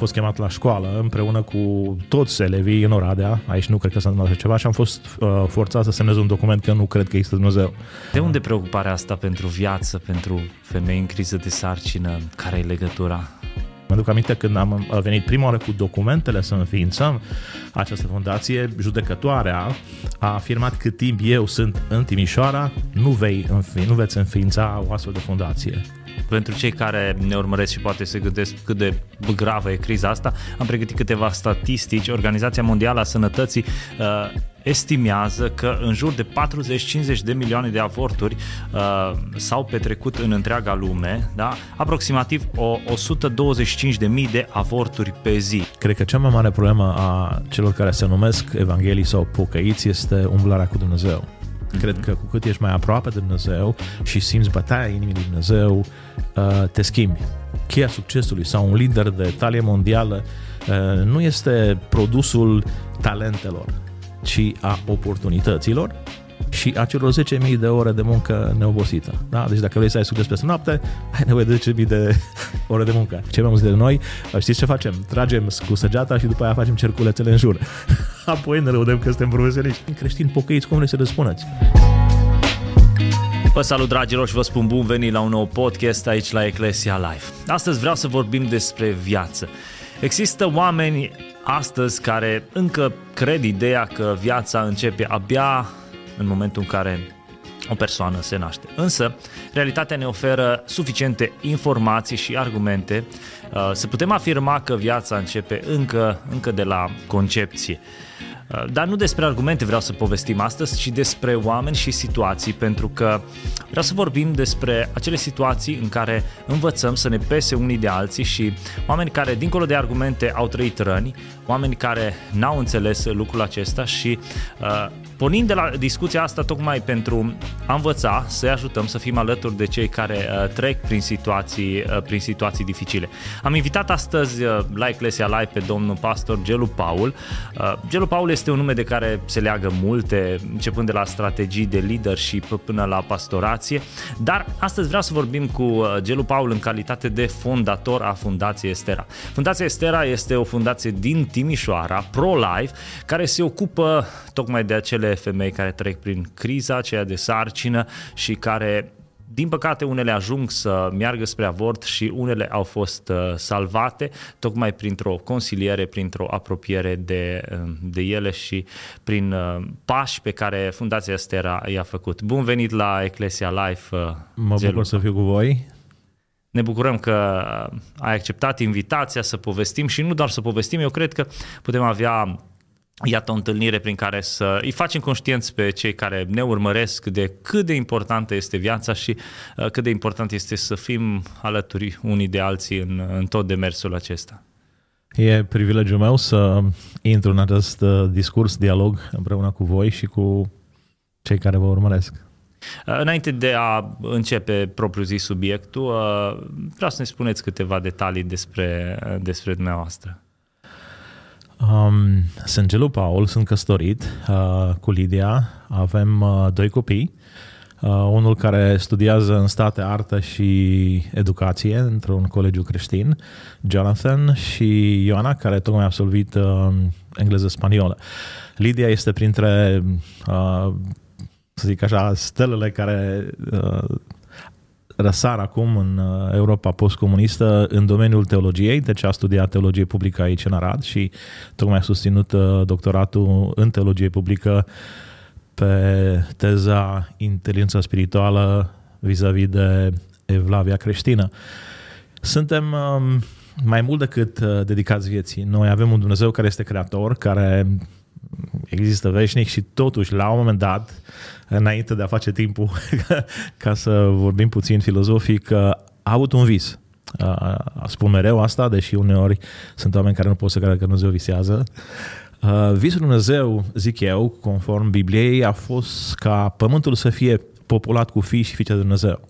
fost chemat la școală împreună cu toți elevii în Oradea, aici nu cred că s-a întâmplat ceva, și am fost uh, forțat să semnez un document că nu cred că există Dumnezeu. De unde preocuparea asta pentru viață, pentru femei în criză de sarcină? Care e legătura? Mă duc aminte când am venit prima oară cu documentele să înființăm această fundație, judecătoarea a afirmat că timp eu sunt în Timișoara, nu, vei înfi, nu veți înființa o astfel de fundație. Pentru cei care ne urmăresc și poate se gândesc cât de gravă e criza asta, am pregătit câteva statistici. Organizația Mondială a Sănătății uh, estimează că în jur de 40-50 de milioane de avorturi uh, s-au petrecut în întreaga lume, da? aproximativ o 125 de mii de avorturi pe zi. Cred că cea mai mare problemă a celor care se numesc evanghelii sau pocăiți este umblarea cu Dumnezeu. Cred că cu cât ești mai aproape de Dumnezeu și simți bătaia inimii lui Dumnezeu, uh, te schimbi. Cheia succesului sau un lider de talie mondială uh, nu este produsul talentelor, ci a oportunităților și a celor 10.000 de ore de muncă neobosită. Da? Deci dacă vrei să ai succes peste noapte, ai nevoie de 10.000 de ore de muncă. Ce mai mulți de noi, știți ce facem? Tragem cu săgeata și după aia facem cerculețele în jur. Apoi ne lăudăm că suntem profesioniști. Creștini pocăiți, cum ne să răspuneți? Vă salut dragilor și vă spun bun venit la un nou podcast aici la Eclesia Live. Astăzi vreau să vorbim despre viață. Există oameni astăzi care încă cred ideea că viața începe abia în momentul în care o persoană se naște. Însă, realitatea ne oferă suficiente informații și argumente uh, să putem afirma că viața începe încă, încă de la concepție. Uh, dar nu despre argumente vreau să povestim astăzi, ci despre oameni și situații, pentru că vreau să vorbim despre acele situații în care învățăm să ne pese unii de alții și oameni care, dincolo de argumente, au trăit răni, oameni care n-au înțeles lucrul acesta și uh, pornind de la discuția asta tocmai pentru a învăța, să-i ajutăm să fim alături de cei care uh, trec prin situații, uh, prin situații dificile. Am invitat astăzi uh, la Eclesia Live pe domnul pastor Gelu Paul. Uh, Gelu Paul este un nume de care se leagă multe, începând de la strategii de leadership până la pastorație, dar astăzi vreau să vorbim cu uh, Gelu Paul în calitate de fondator a Fundației Estera. Fundația Estera este o fundație din Timișoara, pro-life, care se ocupă tocmai de acele femei care trec prin criza aceea de sarcină și care din păcate, unele ajung să meargă spre avort și unele au fost uh, salvate tocmai printr-o consiliere, printr-o apropiere de, uh, de ele și prin uh, pași pe care Fundația Stera i-a făcut. Bun venit la Eclesia Life, Mă Gelu. bucur să fiu cu voi. Ne bucurăm că ai acceptat invitația să povestim și nu doar să povestim, eu cred că putem avea iată o întâlnire prin care să îi facem conștienți pe cei care ne urmăresc de cât de importantă este viața și uh, cât de important este să fim alături unii de alții în, în tot demersul acesta. E privilegiul meu să intru în acest uh, discurs, dialog împreună cu voi și cu cei care vă urmăresc. Uh, înainte de a începe propriu zis subiectul, vreau să ne spuneți câteva detalii despre, despre dumneavoastră. Um, sunt Gelu Paul, sunt căsătorit uh, cu Lidia, avem uh, doi copii, uh, unul care studiază în state artă și educație într-un colegiu creștin, Jonathan, și Ioana, care tocmai a absolvit uh, engleză-spaniolă. Lidia este printre, uh, să zic așa, stelele care uh, răsar acum în uh, Europa postcomunistă în domeniul teologiei, deci a studiat teologie publică aici în Arad și tocmai a susținut uh, doctoratul în teologie publică pe teza inteligența spirituală vis-a-vis de evlavia creștină. Suntem um, mai mult decât uh, dedicați vieții. Noi avem un Dumnezeu care este creator, care există veșnic și totuși, la un moment dat, înainte de a face timpul ca să vorbim puțin filozofic, a avut un vis. Spun mereu asta, deși uneori sunt oameni care nu pot să creadă că Dumnezeu visează. Visul Dumnezeu, zic eu, conform Bibliei, a fost ca pământul să fie populat cu fii și fiice de Dumnezeu.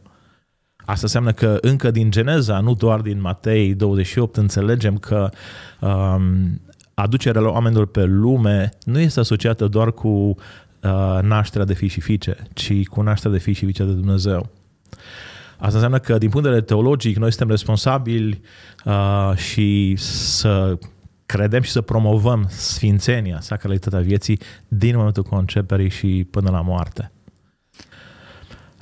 Asta înseamnă că încă din Geneza, nu doar din Matei 28, înțelegem că um, aducerea oamenilor pe lume nu este asociată doar cu uh, nașterea de fii și fiice, ci cu nașterea de fii și fiice de Dumnezeu. Asta înseamnă că, din punct de vedere teologic, noi suntem responsabili uh, și să credem și să promovăm sfințenia, sacralitatea vieții din momentul conceperii și până la moarte.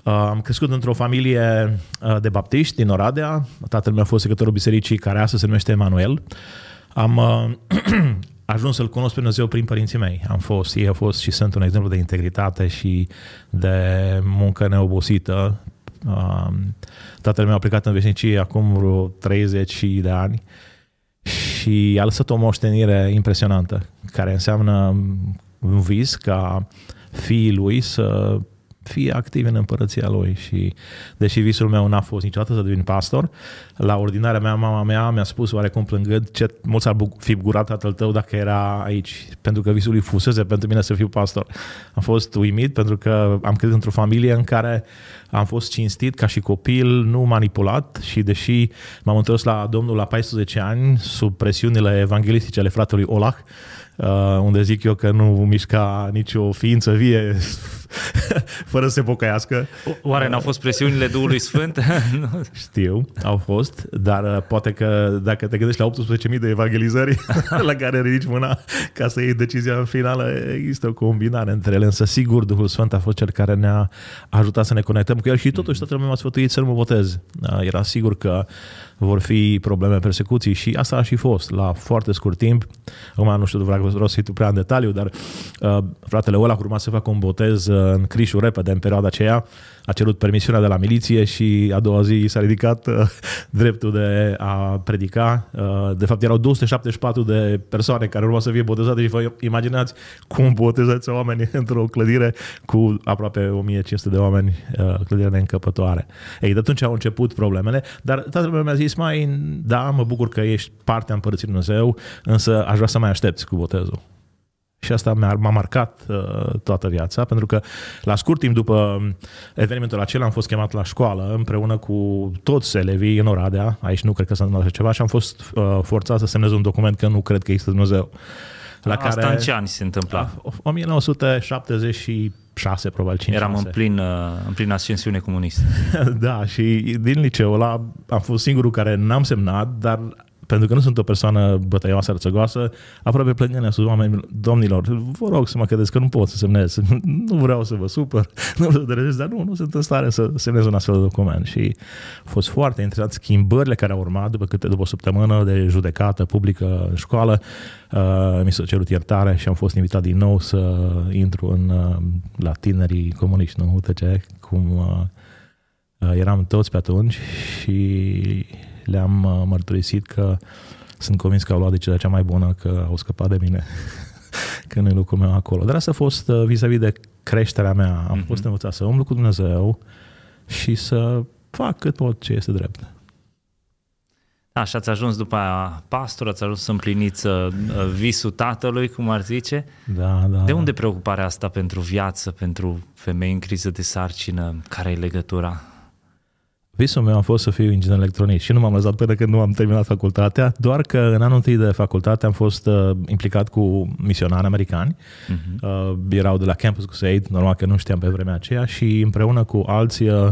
Uh, am crescut într-o familie uh, de baptiști din Oradea. Tatăl meu a fost secretarul bisericii care astăzi se numește Emanuel. Am uh, ajuns să-L cunosc pe Dumnezeu prin părinții mei. Am fost, ei au fost și sunt un exemplu de integritate și de muncă neobosită. Tatăl meu a plecat în veșnicie acum vreo 30 de ani și a lăsat o moștenire impresionantă, care înseamnă un vis ca fiii lui să fie activ în împărăția lui și deși visul meu n-a fost niciodată să devin pastor, la ordinarea mea, mama mea mi-a spus oarecum plângând ce mult s-ar fi bucurat tatăl tău dacă era aici, pentru că visul lui fusese pentru mine să fiu pastor. Am fost uimit pentru că am crescut într-o familie în care am fost cinstit ca și copil, nu manipulat și deși m-am întors la Domnul la 14 ani, sub presiunile evanghelistice ale fratelui Olach, uh, unde zic eu că nu mișca nicio ființă vie fără să se pocăiască. Oare n-au fost presiunile Duhului Sfânt? Știu, au fost, dar uh, poate că dacă te gândești la 18.000 de evangelizări la care ridici mâna ca să iei decizia finală, există o combinare între ele, însă sigur Duhul Sfânt a fost cel care ne-a ajutat să ne conectăm cu el și totuși toată lumea m-a sfătuit să nu mă botez. Uh, era sigur că vor fi probleme, persecuții și asta a și fost la foarte scurt timp. Acum nu știu vreau să să prea în detaliu, dar uh, fratele ăla urma să facă un botez uh, în Crișu repede în perioada aceea a cerut permisiunea de la miliție și a doua zi s-a ridicat uh, dreptul de a predica. Uh, de fapt, erau 274 de persoane care urmau să fie botezate și vă imaginați cum botezați oameni într-o clădire cu aproape 1500 de oameni, uh, clădire neîncăpătoare. Ei, de atunci au început problemele, dar tatăl meu mi-a zis, mai, da, mă bucur că ești parte a Împărății Dumnezeu, însă aș vrea să mai aștepți cu botezul. Și asta m-a, m-a marcat uh, toată viața, pentru că la scurt timp după evenimentul acela am fost chemat la școală împreună cu toți elevii în Oradea, aici nu cred că s-a întâmplat ceva, și am fost uh, forțat să semnez un document că nu cred că există Dumnezeu. La Asta care, în ce ani se întâmpla? 1976, probabil 5 Eram în plin, uh, în plin ascensiune comunistă. da, și din liceul ăla am fost singurul care n-am semnat, dar pentru că nu sunt o persoană bătăioasă, rățăgoasă, aproape plângând sus oameni, domnilor, vă rog să mă credeți că nu pot să semnez, nu vreau să vă supăr, nu vreau să derezez, dar nu, nu sunt în stare să semnez un astfel de document. Și a fost foarte interesant schimbările care au urmat după câte după o săptămână de judecată publică în școală. Uh, mi s-a cerut iertare și am fost invitat din nou să intru în, uh, la tinerii comuniști, nu? Uite ce, cum uh, uh eram toți pe atunci și le-am uh, mărturisit că sunt convins că au luat decizia cea mai bună, că au scăpat de mine, că nu e locul meu acolo. Dar asta a fost uh, vis-a-vis de creșterea mea. Am mm-hmm. fost învățat să umblu cu Dumnezeu și să fac cât pot ce este drept. Da, și ați ajuns după aia pastor, ați ajuns să împliniți uh, visul tatălui, cum ar zice. Da, da. De unde preocuparea asta pentru viață, pentru femei în criză de sarcină? Care e legătura? Visul meu a fost să fiu inginer electronic și nu m-am lăsat până când nu am terminat facultatea, doar că în anul întâi de facultate am fost uh, implicat cu misionari americani. Uh-huh. Uh, erau de la Campus Crusade, normal că nu știam pe vremea aceea și împreună cu alții uh,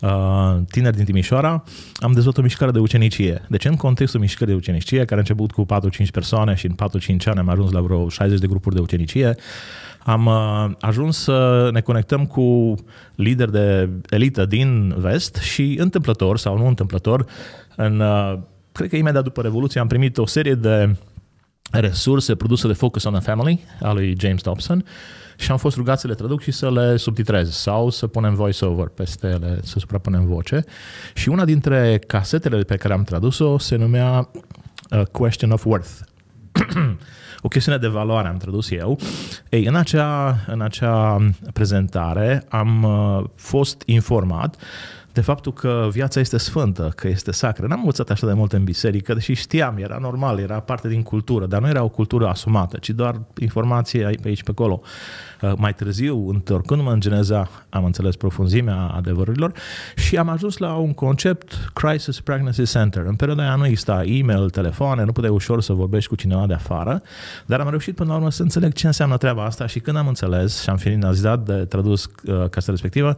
uh, tineri din Timișoara, am dezvoltat o mișcare de ucenicie. Deci în contextul mișcării de ucenicie, care a început cu 4-5 persoane și în 4-5 ani am ajuns la vreo 60 de grupuri de ucenicie, am uh, ajuns să ne conectăm cu lideri de elită din vest și întâmplător sau nu întâmplător, în, uh, cred că imediat după Revoluție am primit o serie de resurse produse de Focus on the Family a lui James Dobson și am fost rugat să le traduc și să le subtitrez sau să punem voice-over peste ele, să suprapunem voce. Și una dintre casetele pe care am tradus-o se numea A uh, Question of Worth. o chestiune de valoare am tradus eu. Ei, în acea, în acea prezentare am uh, fost informat de faptul că viața este sfântă, că este sacră. N-am învățat așa de mult în biserică, deși știam, era normal, era parte din cultură, dar nu era o cultură asumată, ci doar informație pe aici, pe acolo. Uh, mai târziu, întorcându-mă în Geneza, am înțeles profunzimea adevărurilor și am ajuns la un concept Crisis Pregnancy Center. În perioada aia nu exista e-mail, telefoane, nu puteai ușor să vorbești cu cineva de afară, dar am reușit până la urmă să înțeleg ce înseamnă treaba asta și când am înțeles și am finalizat de tradus uh, caseta respectivă,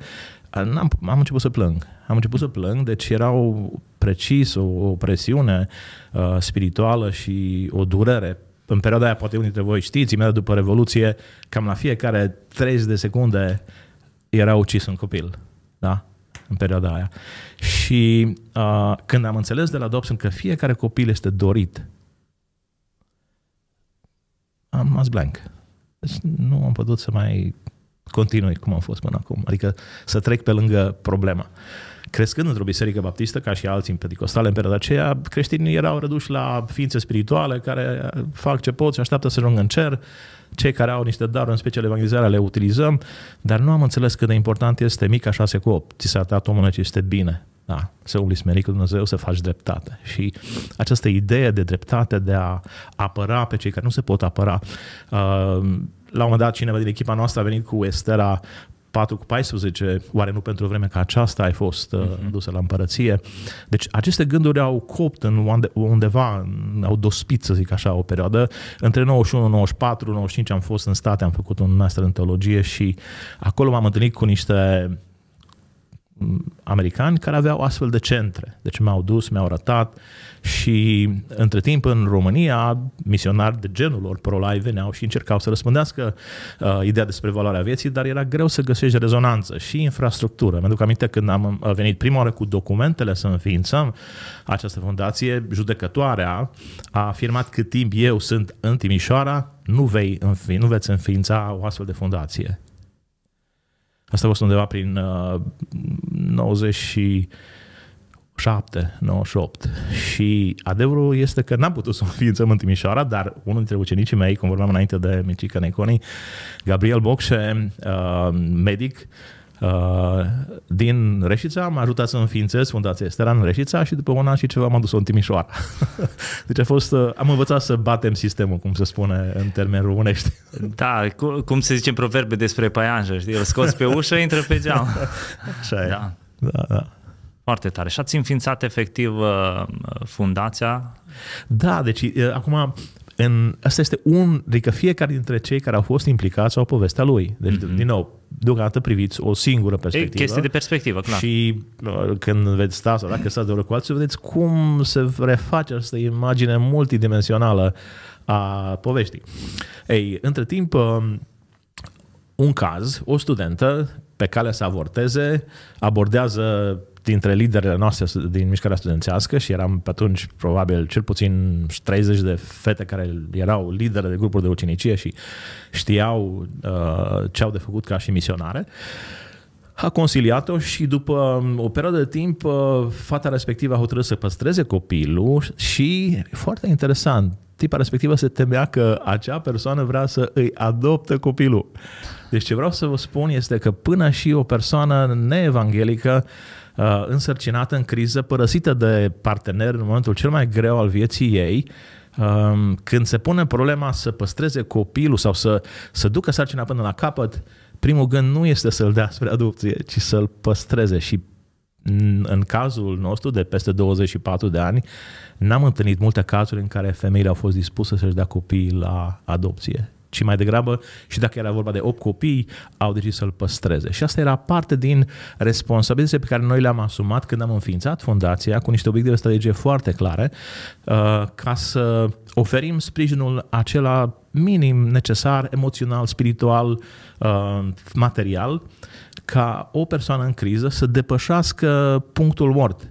am, am început să plâng. Am început să plâng, deci erau precis o, o presiune uh, spirituală și o durere. În perioada aia, poate unii dintre voi știți, imediat după Revoluție, cam la fiecare 30 de secunde era ucis un copil. Da? În perioada aia. Și uh, când am înțeles de la Dobson că fiecare copil este dorit, am mas blank. Deci nu am putut să mai continui cum am fost până acum. Adică să trec pe lângă problema. Crescând într-o biserică baptistă, ca și alții în pedicostale în perioada aceea, creștinii erau reduși la ființe spirituale care fac ce pot și așteaptă să ajungă în cer. Cei care au niște daruri, în special evangelizarea, le utilizăm, dar nu am înțeles cât de important este mica 6 cu 8. Ți s-a dat omul ce este bine. Da, să umbli smerit cu Dumnezeu, să faci dreptate. Și această idee de dreptate, de a apăra pe cei care nu se pot apăra, uh, la un moment dat cineva din echipa noastră a venit cu Estera 4 cu 14, oare nu pentru o vreme ca aceasta ai fost uh, uh-huh. dusă la împărăție? Deci aceste gânduri au copt în undeva, au dospit, să zic așa, o perioadă. Între 91, 94, 95 am fost în state, am făcut un master în teologie și acolo m-am întâlnit cu niște americani care aveau astfel de centre. Deci m-au dus, mi-au arătat și între timp în România misionari de genul lor pro-life veneau și încercau să răspândească uh, ideea despre valoarea vieții, dar era greu să găsești rezonanță și infrastructură. Mi-aduc aminte când am venit prima oară cu documentele să înființăm această fundație, judecătoarea a afirmat cât timp eu sunt în Timișoara, nu, vei înfi, nu veți înființa o astfel de fundație. Asta a fost undeva prin uh, 97, 98. Și adevărul este că n-am putut să înființăm în Timișoara, dar unul dintre ucenicii mei, cum vorbeam înainte de Micica Neconi, Gabriel Bocșe, uh, medic, Uh, din Reșița, m-a ajutat să înființez Fundația Esteran în Reșița și după un an și ceva m-am dus în Timișoara. deci a fost, uh, am învățat să batem sistemul, cum se spune în termeni românești. da, cum se zice în proverbe despre paianjă, știi? Îl scoți pe ușă, intră pe geam. Așa e. Da. da, da. Foarte tare. Și ați înființat efectiv uh, fundația? Da, deci uh, acum în, asta este un, adică fiecare dintre cei care au fost implicați au povestea lui. Deci, mm-hmm. din nou, deocamdată priviți o singură perspectivă. E chestie de perspectivă, clar. Și uh, când veți sta sau dacă stați de oră cu alții, vedeți cum se reface această imagine multidimensională a poveștii. Ei, între timp, uh, un caz, o studentă pe cale să avorteze, abordează dintre liderele noastre din mișcarea studențească și eram pe atunci probabil cel puțin 30 de fete care erau lidere de grupuri de ucenicie și știau uh, ce au de făcut ca și misionare. A conciliat-o și după o perioadă de timp uh, fata respectivă a hotărât să păstreze copilul și, foarte interesant, tipa respectivă se temea că acea persoană vrea să îi adopte copilul. Deci ce vreau să vă spun este că până și o persoană neevanghelică uh, însărcinată în criză, părăsită de partener în momentul cel mai greu al vieții ei, um, când se pune problema să păstreze copilul sau să, să ducă sarcina până la capăt, primul gând nu este să-l dea spre adopție, ci să-l păstreze. Și în cazul nostru de peste 24 de ani, n-am întâlnit multe cazuri în care femeile au fost dispuse să-și dea copiii la adopție ci mai degrabă și dacă era vorba de 8 copii, au decis să-l păstreze. Și asta era parte din responsabilitatea pe care noi le-am asumat când am înființat fundația cu niște obiective strategice foarte clare uh, ca să oferim sprijinul acela minim necesar, emoțional, spiritual, uh, material, ca o persoană în criză să depășească punctul mort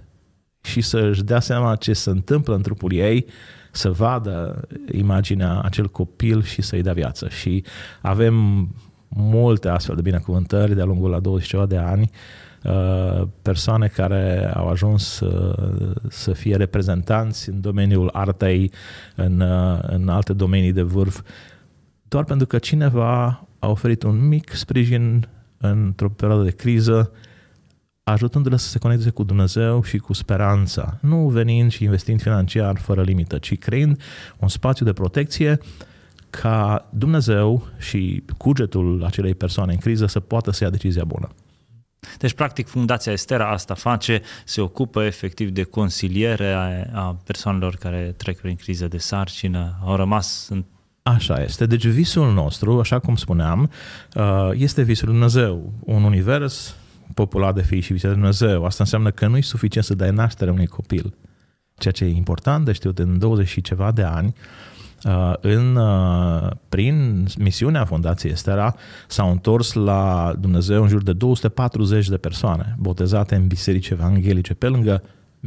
și să-și dea seama ce se întâmplă în trupul ei, să vadă imaginea acel copil și să-i dea viață. Și avem multe astfel de binecuvântări de-a lungul la 20 ceva de ani, uh, persoane care au ajuns să, să fie reprezentanți în domeniul artei, în, uh, în alte domenii de vârf, doar pentru că cineva a oferit un mic sprijin într-o perioadă de criză ajutându-le să se conecteze cu Dumnezeu și cu speranța, nu venind și investind financiar fără limită, ci creând un spațiu de protecție ca Dumnezeu și cugetul acelei persoane în criză să poată să ia decizia bună. Deci, practic, Fundația Estera asta face, se ocupă efectiv de consiliere a, a persoanelor care trec prin criză de sarcină, au rămas în Așa este. Deci visul nostru, așa cum spuneam, uh, este visul Dumnezeu. Un univers populat de fii și fiice de Dumnezeu. Asta înseamnă că nu e suficient să dai naștere unui copil. Ceea ce e important de știut în 20 și ceva de ani, uh, în, uh, prin misiunea Fundației Estera s-au întors la Dumnezeu în jur de 240 de persoane botezate în biserici evanghelice, pe lângă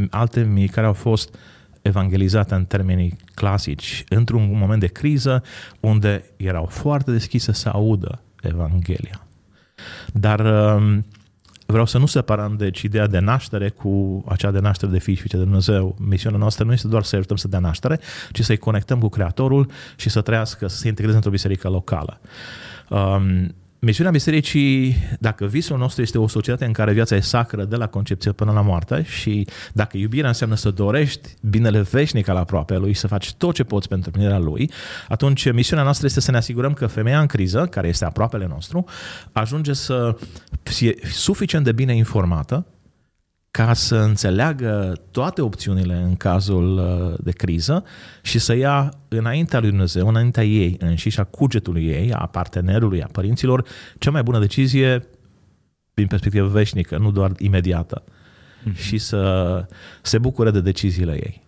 alte mii care au fost evangelizate în termenii clasici, într-un moment de criză unde erau foarte deschise să audă Evanghelia. Dar um, vreau să nu separăm deci ideea de naștere cu acea de naștere de fii și fiice de Dumnezeu. Misiunea noastră nu este doar să ajutăm să dea naștere, ci să-i conectăm cu Creatorul și să trăiască, să se integreze într-o biserică locală. Um, Misiunea bisericii, dacă visul nostru este o societate în care viața e sacră de la concepție până la moarte și dacă iubirea înseamnă să dorești binele veșnic al aproape lui, să faci tot ce poți pentru primirea lui, atunci misiunea noastră este să ne asigurăm că femeia în criză, care este aproapele nostru, ajunge să fie suficient de bine informată ca să înțeleagă toate opțiunile în cazul uh, de criză și să ia înaintea lui Dumnezeu, înaintea ei înșiși, a cugetului ei, a partenerului, a părinților, cea mai bună decizie din perspectivă veșnică, nu doar imediată. Mm-hmm. Și să se bucure de deciziile ei.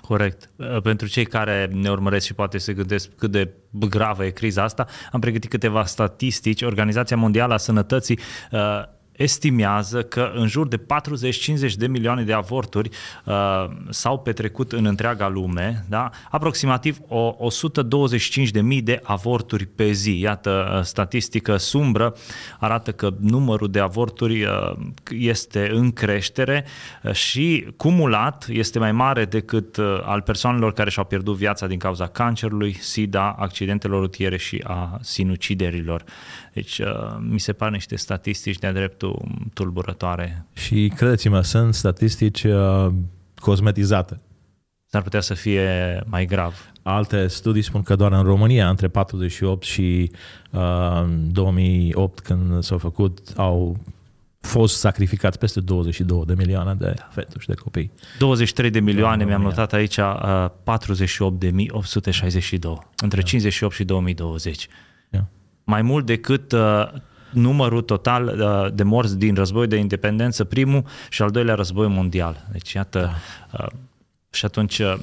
Corect. Uh, pentru cei care ne urmăresc și poate se gândesc cât de gravă e criza asta, am pregătit câteva statistici. Organizația Mondială a Sănătății uh, estimează că în jur de 40-50 de milioane de avorturi uh, s-au petrecut în întreaga lume, da? aproximativ o 125 de mii de avorturi pe zi. Iată, uh, statistică sumbră arată că numărul de avorturi uh, este în creștere uh, și cumulat este mai mare decât uh, al persoanelor care și-au pierdut viața din cauza cancerului, SIDA, accidentelor rutiere și a sinuciderilor. Deci uh, mi se par niște statistici de-a dreptul tulburătoare. Și credeți-mă, sunt statistici uh, cosmetizate. S-ar putea să fie mai grav. Alte studii spun că doar în România, între 48 și uh, 2008, când s-au făcut, au fost sacrificați peste 22 de milioane de da. feturi și de copii. 23 de milioane, mi-am notat aici, uh, 48 de mii 862, între da. 58 și 2020 mai mult decât uh, numărul total uh, de morți din război de independență, primul și al doilea război mondial. Deci, iată, da. uh, și atunci uh,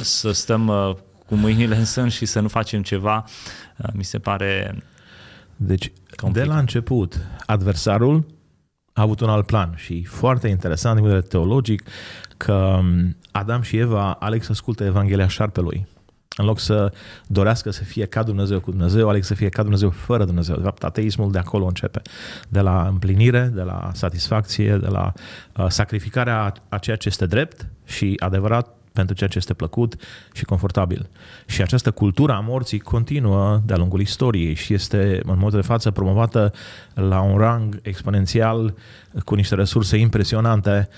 să stăm uh, cu mâinile în sân și să nu facem ceva, uh, mi se pare Deci, complicat. de la început, adversarul a avut un alt plan și foarte interesant din vedere teologic că um, Adam și Eva aleg să asculte Evanghelia șarpelui în loc să dorească să fie ca Dumnezeu cu Dumnezeu, aleg să fie ca Dumnezeu fără Dumnezeu. De fapt, ateismul de acolo începe. De la împlinire, de la satisfacție, de la uh, sacrificarea a ceea ce este drept și adevărat pentru ceea ce este plăcut și confortabil. Și această cultură a morții continuă de-a lungul istoriei și este în mod de față promovată la un rang exponențial cu niște resurse impresionante Uh,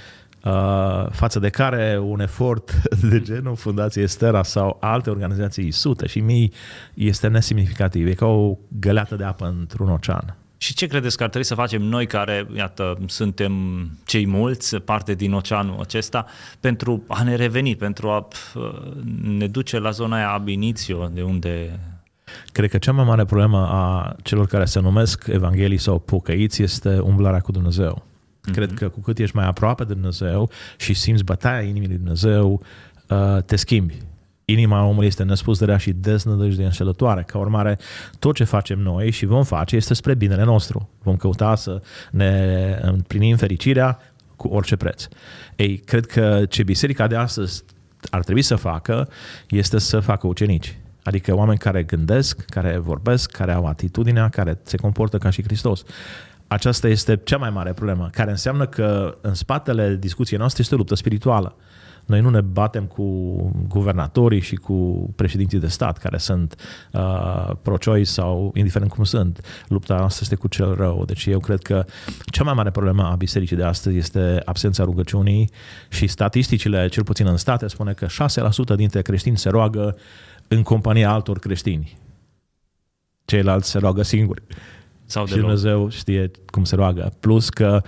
față de care un efort de genul Fundației Stera sau alte organizații sute și mii este nesemnificativ. E ca o găleată de apă într-un ocean. Și ce credeți că ar trebui să facem noi care, iată, suntem cei mulți, parte din oceanul acesta, pentru a ne reveni, pentru a ne duce la zona aia ab initio, de unde... Cred că cea mai mare problemă a celor care se numesc evanghelii sau pocăiți este umblarea cu Dumnezeu. Mm-hmm. Cred că cu cât ești mai aproape de Dumnezeu și simți bătaia inimii lui Dumnezeu, uh, te schimbi. Inima omului este nespus de rea și deznădăjde înșelătoare. Ca urmare, tot ce facem noi și vom face este spre binele nostru. Vom căuta să ne împlinim fericirea cu orice preț. Ei, cred că ce biserica de astăzi ar trebui să facă este să facă ucenici. Adică oameni care gândesc, care vorbesc, care au atitudinea, care se comportă ca și Hristos aceasta este cea mai mare problemă, care înseamnă că în spatele discuției noastre este o luptă spirituală. Noi nu ne batem cu guvernatorii și cu președinții de stat care sunt uh, pro-choice sau indiferent cum sunt. Lupta noastră este cu cel rău. Deci eu cred că cea mai mare problemă a bisericii de astăzi este absența rugăciunii și statisticile, cel puțin în state, spune că 6% dintre creștini se roagă în compania altor creștini. Ceilalți se roagă singuri. Sau și deloc. Dumnezeu știe cum se roagă. Plus că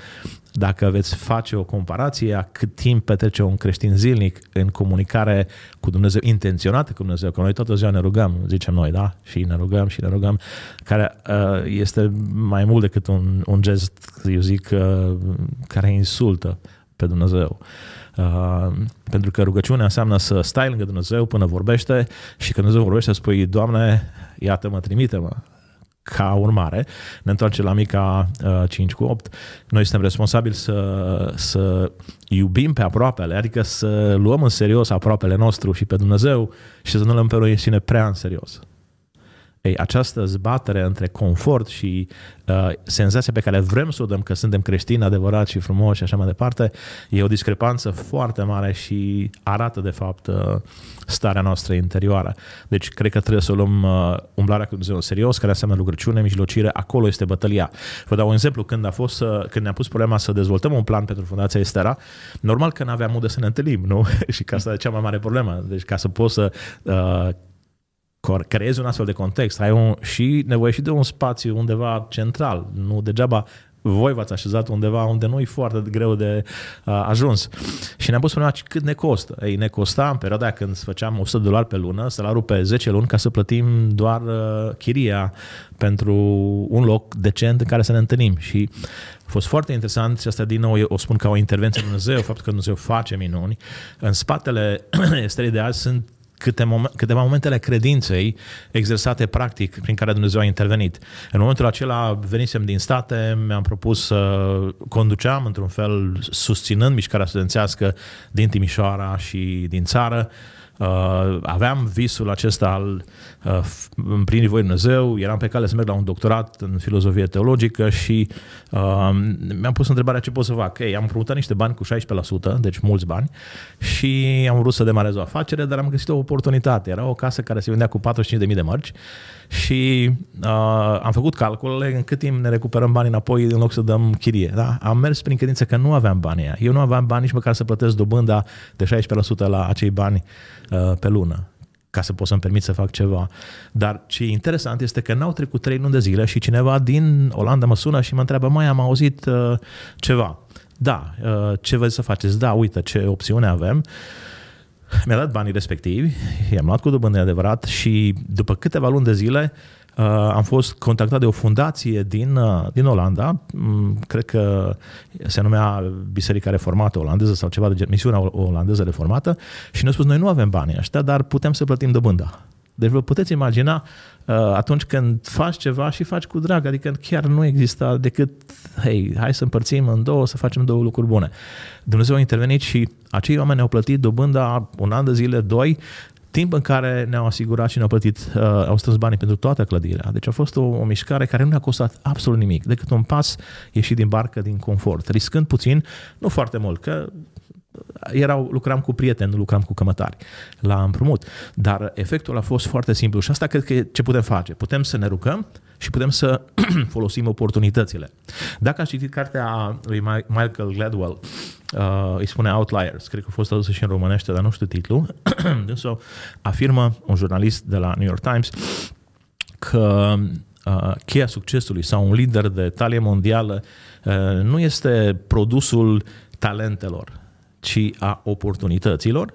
dacă veți face o comparație a cât timp petrece un creștin zilnic în comunicare cu Dumnezeu, intenționată cu Dumnezeu, că noi toată ziua ne rugăm, zicem noi, da? Și ne rugăm și ne rugăm, care uh, este mai mult decât un, un gest, eu zic, uh, care insultă pe Dumnezeu. Uh, pentru că rugăciunea înseamnă să stai lângă Dumnezeu până vorbește și când Dumnezeu vorbește spui, Doamne, iată-mă, trimite-mă. Ca urmare, ne întoarcem la mica uh, 5 cu 8. Noi suntem responsabili să, să iubim pe aproapele, adică să luăm în serios aproapele nostru și pe Dumnezeu și să nu luăm pe noi înșine prea în serios. Ei, această zbatere între confort și uh, senzația pe care vrem să o dăm că suntem creștini adevărați și frumoși și așa mai departe, e o discrepanță foarte mare și arată, de fapt, uh, starea noastră interioară. Deci, cred că trebuie să o luăm uh, umblarea cu Dumnezeu în serios, care înseamnă rugăciune, mijlocire, acolo este bătălia. Vă dau un exemplu, când, a fost, uh, când ne-a pus problema să dezvoltăm un plan pentru Fundația Estera, normal că nu aveam unde să ne întâlnim, nu? și că asta e cea mai mare problemă. Deci, ca să poți să uh, creezi un astfel de context, ai un, și nevoie și de un spațiu undeva central, nu degeaba voi v-ați așezat undeva unde nu e foarte greu de uh, ajuns. Și ne-am pus problema cât ne costă. Ei, ne costa în perioada când făceam 100 de dolari pe lună, salarul pe 10 luni ca să plătim doar uh, chiria pentru un loc decent în care să ne întâlnim. Și a fost foarte interesant și asta din nou eu o spun ca o intervenție în Dumnezeu, faptul că Dumnezeu face minuni. În spatele stării de azi sunt câte momen- câteva momentele credinței exersate practic prin care Dumnezeu a intervenit. În momentul acela venisem din state, mi-am propus să conduceam într-un fel susținând mișcarea studențească din Timișoara și din țară. Uh, aveam visul acesta al uh, împlinirii voii Dumnezeu, eram pe cale să merg la un doctorat în filozofie teologică și uh, mi-am pus întrebarea ce pot să fac. Ei, am împrumutat niște bani cu 16%, deci mulți bani, și am vrut să demarez o afacere, dar am găsit o oportunitate. Era o casă care se vendea cu 45.000 de mărci și uh, am făcut calculele în cât timp ne recuperăm banii înapoi în loc să dăm chirie. Da? Am mers prin credință că nu aveam bani aia. Eu nu aveam bani nici măcar să plătesc dobânda de 16% la acei bani uh, pe lună ca să pot să-mi permit să fac ceva. Dar ce e interesant este că n-au trecut trei luni de zile și cineva din Olanda mă sună și mă întreabă, mai am auzit uh, ceva. Da, uh, ce vreți să faceți? Da, uite ce opțiune avem. Mi-a dat banii respectivi, i-am luat cu dobândă adevărat și după câteva luni de zile uh, am fost contactat de o fundație din, uh, din Olanda, mm, cred că se numea Biserica Reformată Olandeză sau ceva de gen, misiunea olandeză reformată și ne-a spus, noi nu avem banii ăștia, dar putem să plătim dobânda. Deci vă puteți imagina uh, atunci când faci ceva și faci cu drag, adică chiar nu există decât, hei, hai să împărțim în două, să facem două lucruri bune. Dumnezeu a intervenit și acei oameni ne-au plătit dobânda un an de zile, doi, timp în care ne-au asigurat și ne-au plătit, uh, au strâns banii pentru toată clădirea. Deci a fost o, o mișcare care nu ne-a costat absolut nimic, decât un pas ieșit din barcă, din confort, riscând puțin, nu foarte mult, că erau, lucram cu prieteni, nu lucram cu cămătari la împrumut. Dar efectul a fost foarte simplu și asta cred că e ce putem face. Putem să ne rugăm și putem să folosim oportunitățile. Dacă ați citit cartea lui Michael Gladwell, uh, îi spune Outliers, cred că a fost adusă și în românește, dar nu știu titlul, însă afirmă un jurnalist de la New York Times că uh, cheia succesului sau un lider de talie mondială uh, nu este produsul talentelor, ci a oportunităților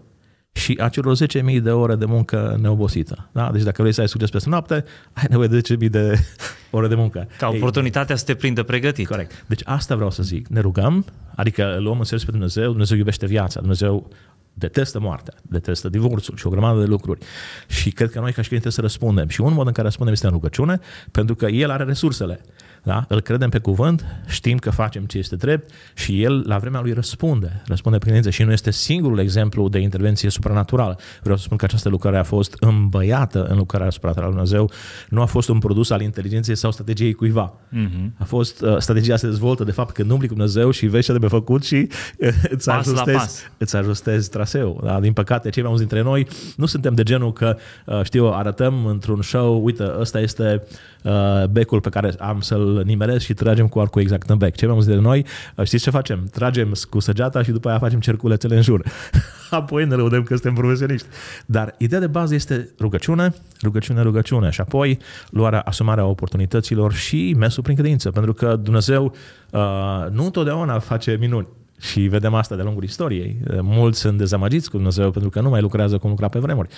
și a celor 10.000 de ore de muncă neobosită. Da? Deci dacă vrei să ai succes peste noapte, ai nevoie de 10.000 de ore de muncă. Ca oportunitatea Ei, să te prindă pregătit. Corect. Deci asta vreau să zic. Ne rugăm, adică luăm în serios pe Dumnezeu, Dumnezeu iubește viața, Dumnezeu detestă moartea, detestă divorțul și o grămadă de lucruri. Și cred că noi ca și trebuie să răspundem. Și un mod în care răspundem este în rugăciune, pentru că El are resursele. Da? Îl credem pe cuvânt, știm că facem ce este drept și el la vremea lui răspunde, răspunde prin credință și nu este singurul exemplu de intervenție supranaturală. Vreau să spun că această lucrare a fost îmbăiată în lucrarea supranaturală lui Dumnezeu, nu a fost un produs al inteligenței sau strategiei cuiva. Uh-huh. A fost, uh, strategia se dezvoltă de fapt când umbli cu Dumnezeu și vezi ce trebuie făcut și uh, îți, pas ajustezi, îți ajustezi traseu. Da? Din păcate, cei mai mulți dintre noi nu suntem de genul că, uh, știu, arătăm într-un show, uite, ăsta este uh, becul pe care am să-l nimerez și tragem cu arcul exact în bec. Cei mai mulți dintre noi, uh, știți ce facem? Tragem cu săgeata și după aia facem cerculețele în jur. Apoi ne lăudăm că suntem profesioniști. Dar ideea de bază este rugăciune, rugăciune, rugăciune și apoi luarea, asumarea oportunităților și mersul prin credință. Pentru că Dumnezeu uh, nu întotdeauna face minuni. Și vedem asta de-a lungul istoriei. Mulți sunt dezamăgiți cu Dumnezeu pentru că nu mai lucrează cum lucra pe vremuri.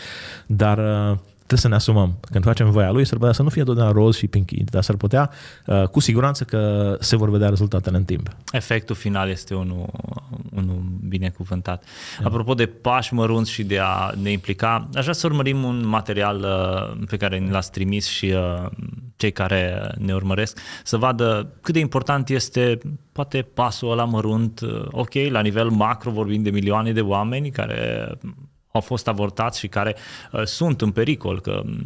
Dar uh, trebuie să ne asumăm. Când facem voia Lui, s-ar putea să nu fie totdeauna roz și pinky, dar s-ar putea uh, cu siguranță că se vor vedea rezultatele în timp. Efectul final este unul, unul binecuvântat. Da. Apropo de pași mărunți și de a ne implica, aș vrea să urmărim un material uh, pe care ne l-ați trimis și cei care ne urmăresc, să vadă cât de important este poate pasul ăla mărunt, ok, la nivel macro vorbim de milioane de oameni care au fost avortați și care uh, sunt în pericol că um,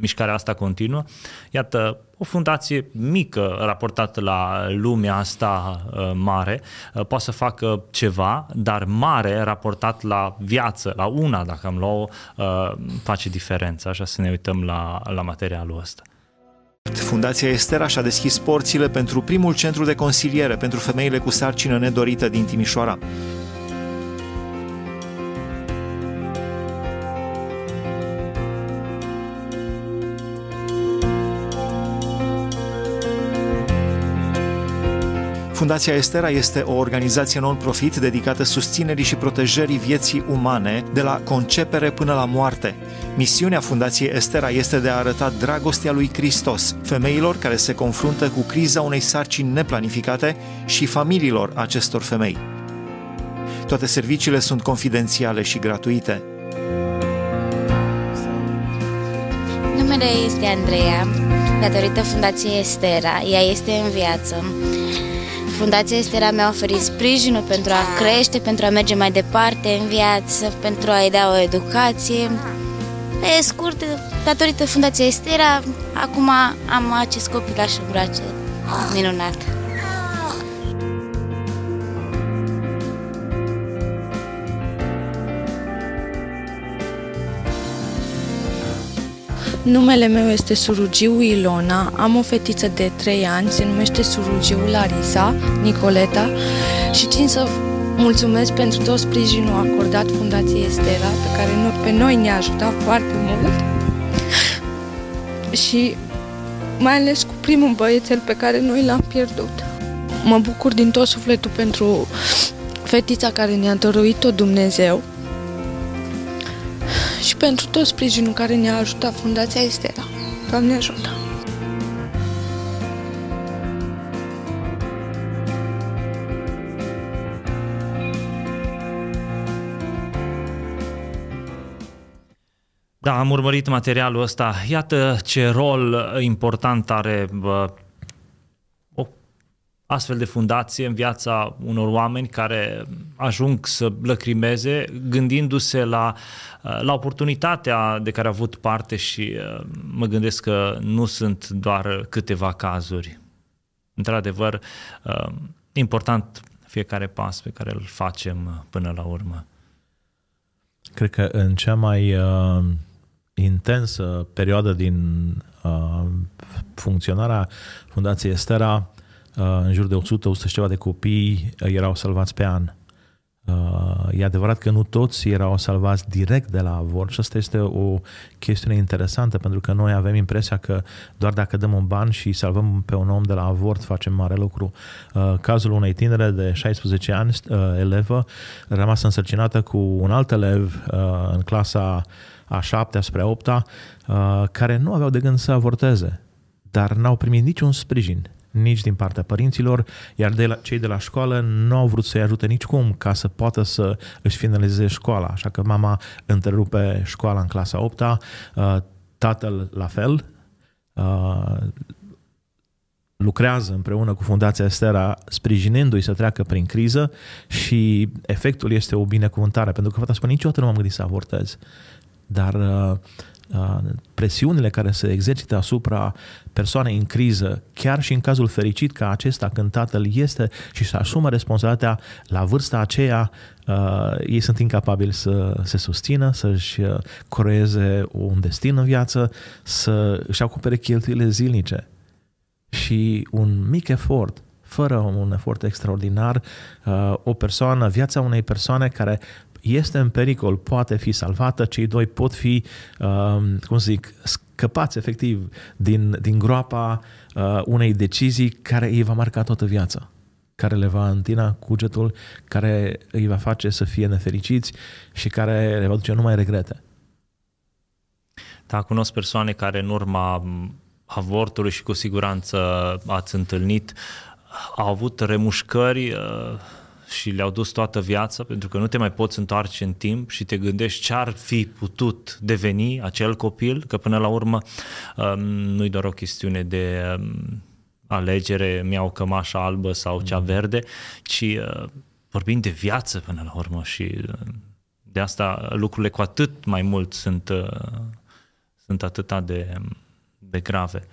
mișcarea asta continuă. Iată, o fundație mică raportată la lumea asta uh, mare uh, poate să facă ceva, dar mare raportat la viață, la una, dacă am luat uh, face diferența. Așa să ne uităm la, la materialul ăsta. Fundația Estera și-a deschis porțile pentru primul centru de consiliere pentru femeile cu sarcină nedorită din Timișoara. Fundația Estera este o organizație non-profit dedicată susținerii și protejării vieții umane de la concepere până la moarte. Misiunea Fundației Estera este de a arăta dragostea lui Hristos femeilor care se confruntă cu criza unei sarcini neplanificate și familiilor acestor femei. Toate serviciile sunt confidențiale și gratuite. Numele este Andreea, datorită Fundației Estera. Ea este în viață. Fundația Estera mi-a oferit sprijinul pentru a crește, pentru a merge mai departe în viață, pentru a-i da o educație. Pe scurt, datorită Fundației Estera, acum am acest copilaș în brațe minunat. Numele meu este Surugiu Ilona, am o fetiță de 3 ani, se numește Surugiu Larisa Nicoleta și țin să mulțumesc pentru tot sprijinul acordat Fundației Estera, pe care pe noi ne-a ajutat foarte mult și mai ales cu primul băiețel pe care noi l-am pierdut. Mă bucur din tot sufletul pentru fetița care ne-a dăruit-o Dumnezeu și pentru tot sprijinul care ne-a ajutat Fundația Estera. Doamne ajută! Da, am urmărit materialul ăsta. Iată ce rol important are bă, astfel de fundație în viața unor oameni care ajung să lăcrimeze gândindu-se la, la oportunitatea de care a avut parte și uh, mă gândesc că nu sunt doar câteva cazuri. Într-adevăr, uh, important fiecare pas pe care îl facem până la urmă. Cred că în cea mai uh, intensă perioadă din uh, funcționarea Fundației Estera, Uh, în jur de 100, 100 și ceva de copii uh, erau salvați pe an. Uh, e adevărat că nu toți erau salvați direct de la avort și asta este o chestiune interesantă pentru că noi avem impresia că doar dacă dăm un ban și salvăm pe un om de la avort facem mare lucru. Cazul unei tinere de 16 ani, elevă, rămasă însărcinată cu un alt elev în clasa a 7 spre a 8 care nu aveau de gând să avorteze, dar n-au primit niciun sprijin nici din partea părinților, iar de la, cei de la școală nu au vrut să-i ajute nicicum ca să poată să își finalizeze școala. Așa că mama întrerupe școala în clasa 8 uh, tatăl la fel, uh, lucrează împreună cu Fundația Estera, sprijinindu-i să treacă prin criză și efectul este o binecuvântare, pentru că fata spune, niciodată nu m-am gândit să avortez. Dar uh, uh, presiunile care se exercită asupra persoanei în criză, chiar și în cazul fericit ca acesta când tatăl este și să asumă responsabilitatea la vârsta aceea, uh, ei sunt incapabili să se susțină, să-și uh, creeze un destin în viață, să își acopere cheltuielile zilnice. Și un mic efort fără un efort extraordinar, uh, o persoană, viața unei persoane care este în pericol, poate fi salvată, cei doi pot fi, um, cum să zic, scăpați efectiv din, din groapa uh, unei decizii care îi va marca toată viața care le va întina cugetul, care îi va face să fie nefericiți și care le va duce numai regrete. Da, cunosc persoane care în urma avortului și cu siguranță ați întâlnit, au avut remușcări uh, și le-au dus toată viața, pentru că nu te mai poți întoarce în timp și te gândești ce ar fi putut deveni acel copil, că până la urmă um, nu-i doar o chestiune de um, alegere, mi-au cămașa albă sau cea mm. verde, ci uh, vorbim de viață până la urmă și uh, de asta lucrurile cu atât mai mult sunt, sunt atât de, de grave.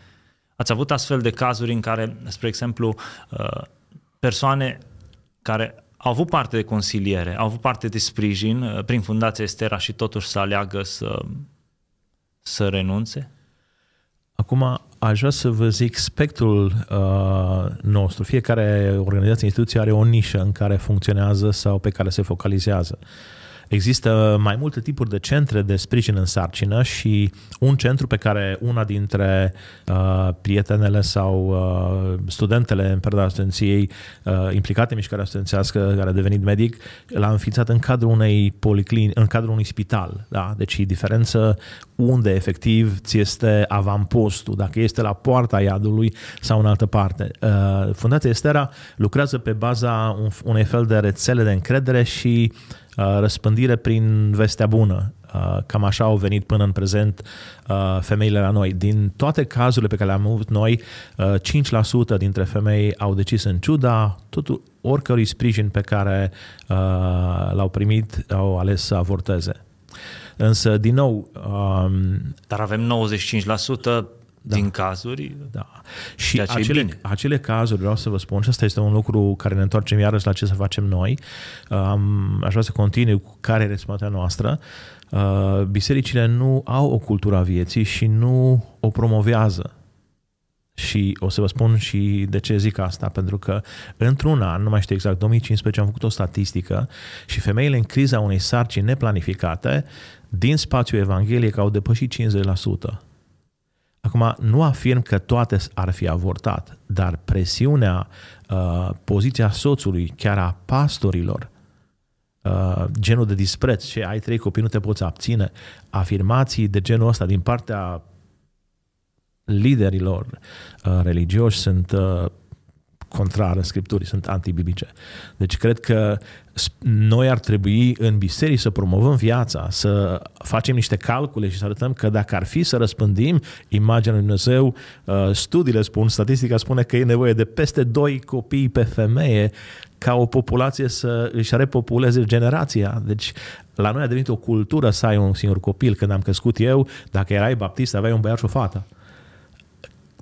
Ați avut astfel de cazuri în care, spre exemplu, persoane care au avut parte de consiliere, au avut parte de sprijin uh, prin Fundația Estera și totuși să aleagă să, să renunțe? Acum aș vrea să vă zic spectrul uh, nostru. Fiecare organizație, instituție are o nișă în care funcționează sau pe care se focalizează. Uh, Există mai multe tipuri de centre de sprijin în sarcină și un centru pe care una dintre uh, prietenele sau uh, studentele în perioada studenției uh, implicate în mișcarea studențească, care a devenit medic, l-a înființat în cadrul unei policlini, în cadrul unui spital. Da? Deci e diferență unde efectiv ți este avampostul, dacă este la poarta iadului sau în altă parte. Uh, Fundația Estera lucrează pe baza unei fel de rețele de încredere și Uh, răspândire prin vestea bună. Uh, cam așa au venit până în prezent uh, femeile la noi. Din toate cazurile pe care le-am avut noi, 5% dintre femei au decis în ciuda totul, oricărui sprijin pe care l-au primit, au ales să avorteze. Însă, din nou... Um, Dar avem 95% da. din cazuri. Da. Și acele, acele cazuri, vreau să vă spun, și asta este un lucru care ne întoarcem iarăși la ce să facem noi, um, aș vrea să continui cu care e responsabilitatea noastră, uh, bisericile nu au o cultură a vieții și nu o promovează. Și o să vă spun și de ce zic asta, pentru că într-un an, nu mai știu exact, 2015, am făcut o statistică și femeile în criza unei sarcini neplanificate din spațiul evanghelic au depășit 50%. Acum, nu afirm că toate ar fi avortat, dar presiunea, uh, poziția soțului, chiar a pastorilor, uh, genul de dispreț, ce ai trei copii, nu te poți abține, afirmații de genul ăsta din partea liderilor uh, religioși sunt uh, contrare Scripturii, sunt antibiblice. Deci cred că noi ar trebui în biserici să promovăm viața, să facem niște calcule și să arătăm că dacă ar fi să răspândim imaginea lui Dumnezeu, uh, studiile spun, statistica spune că e nevoie de peste doi copii pe femeie ca o populație să își repopuleze generația. Deci la noi a devenit o cultură să ai un singur copil. Când am crescut eu, dacă erai baptist, aveai un băiat și o fată.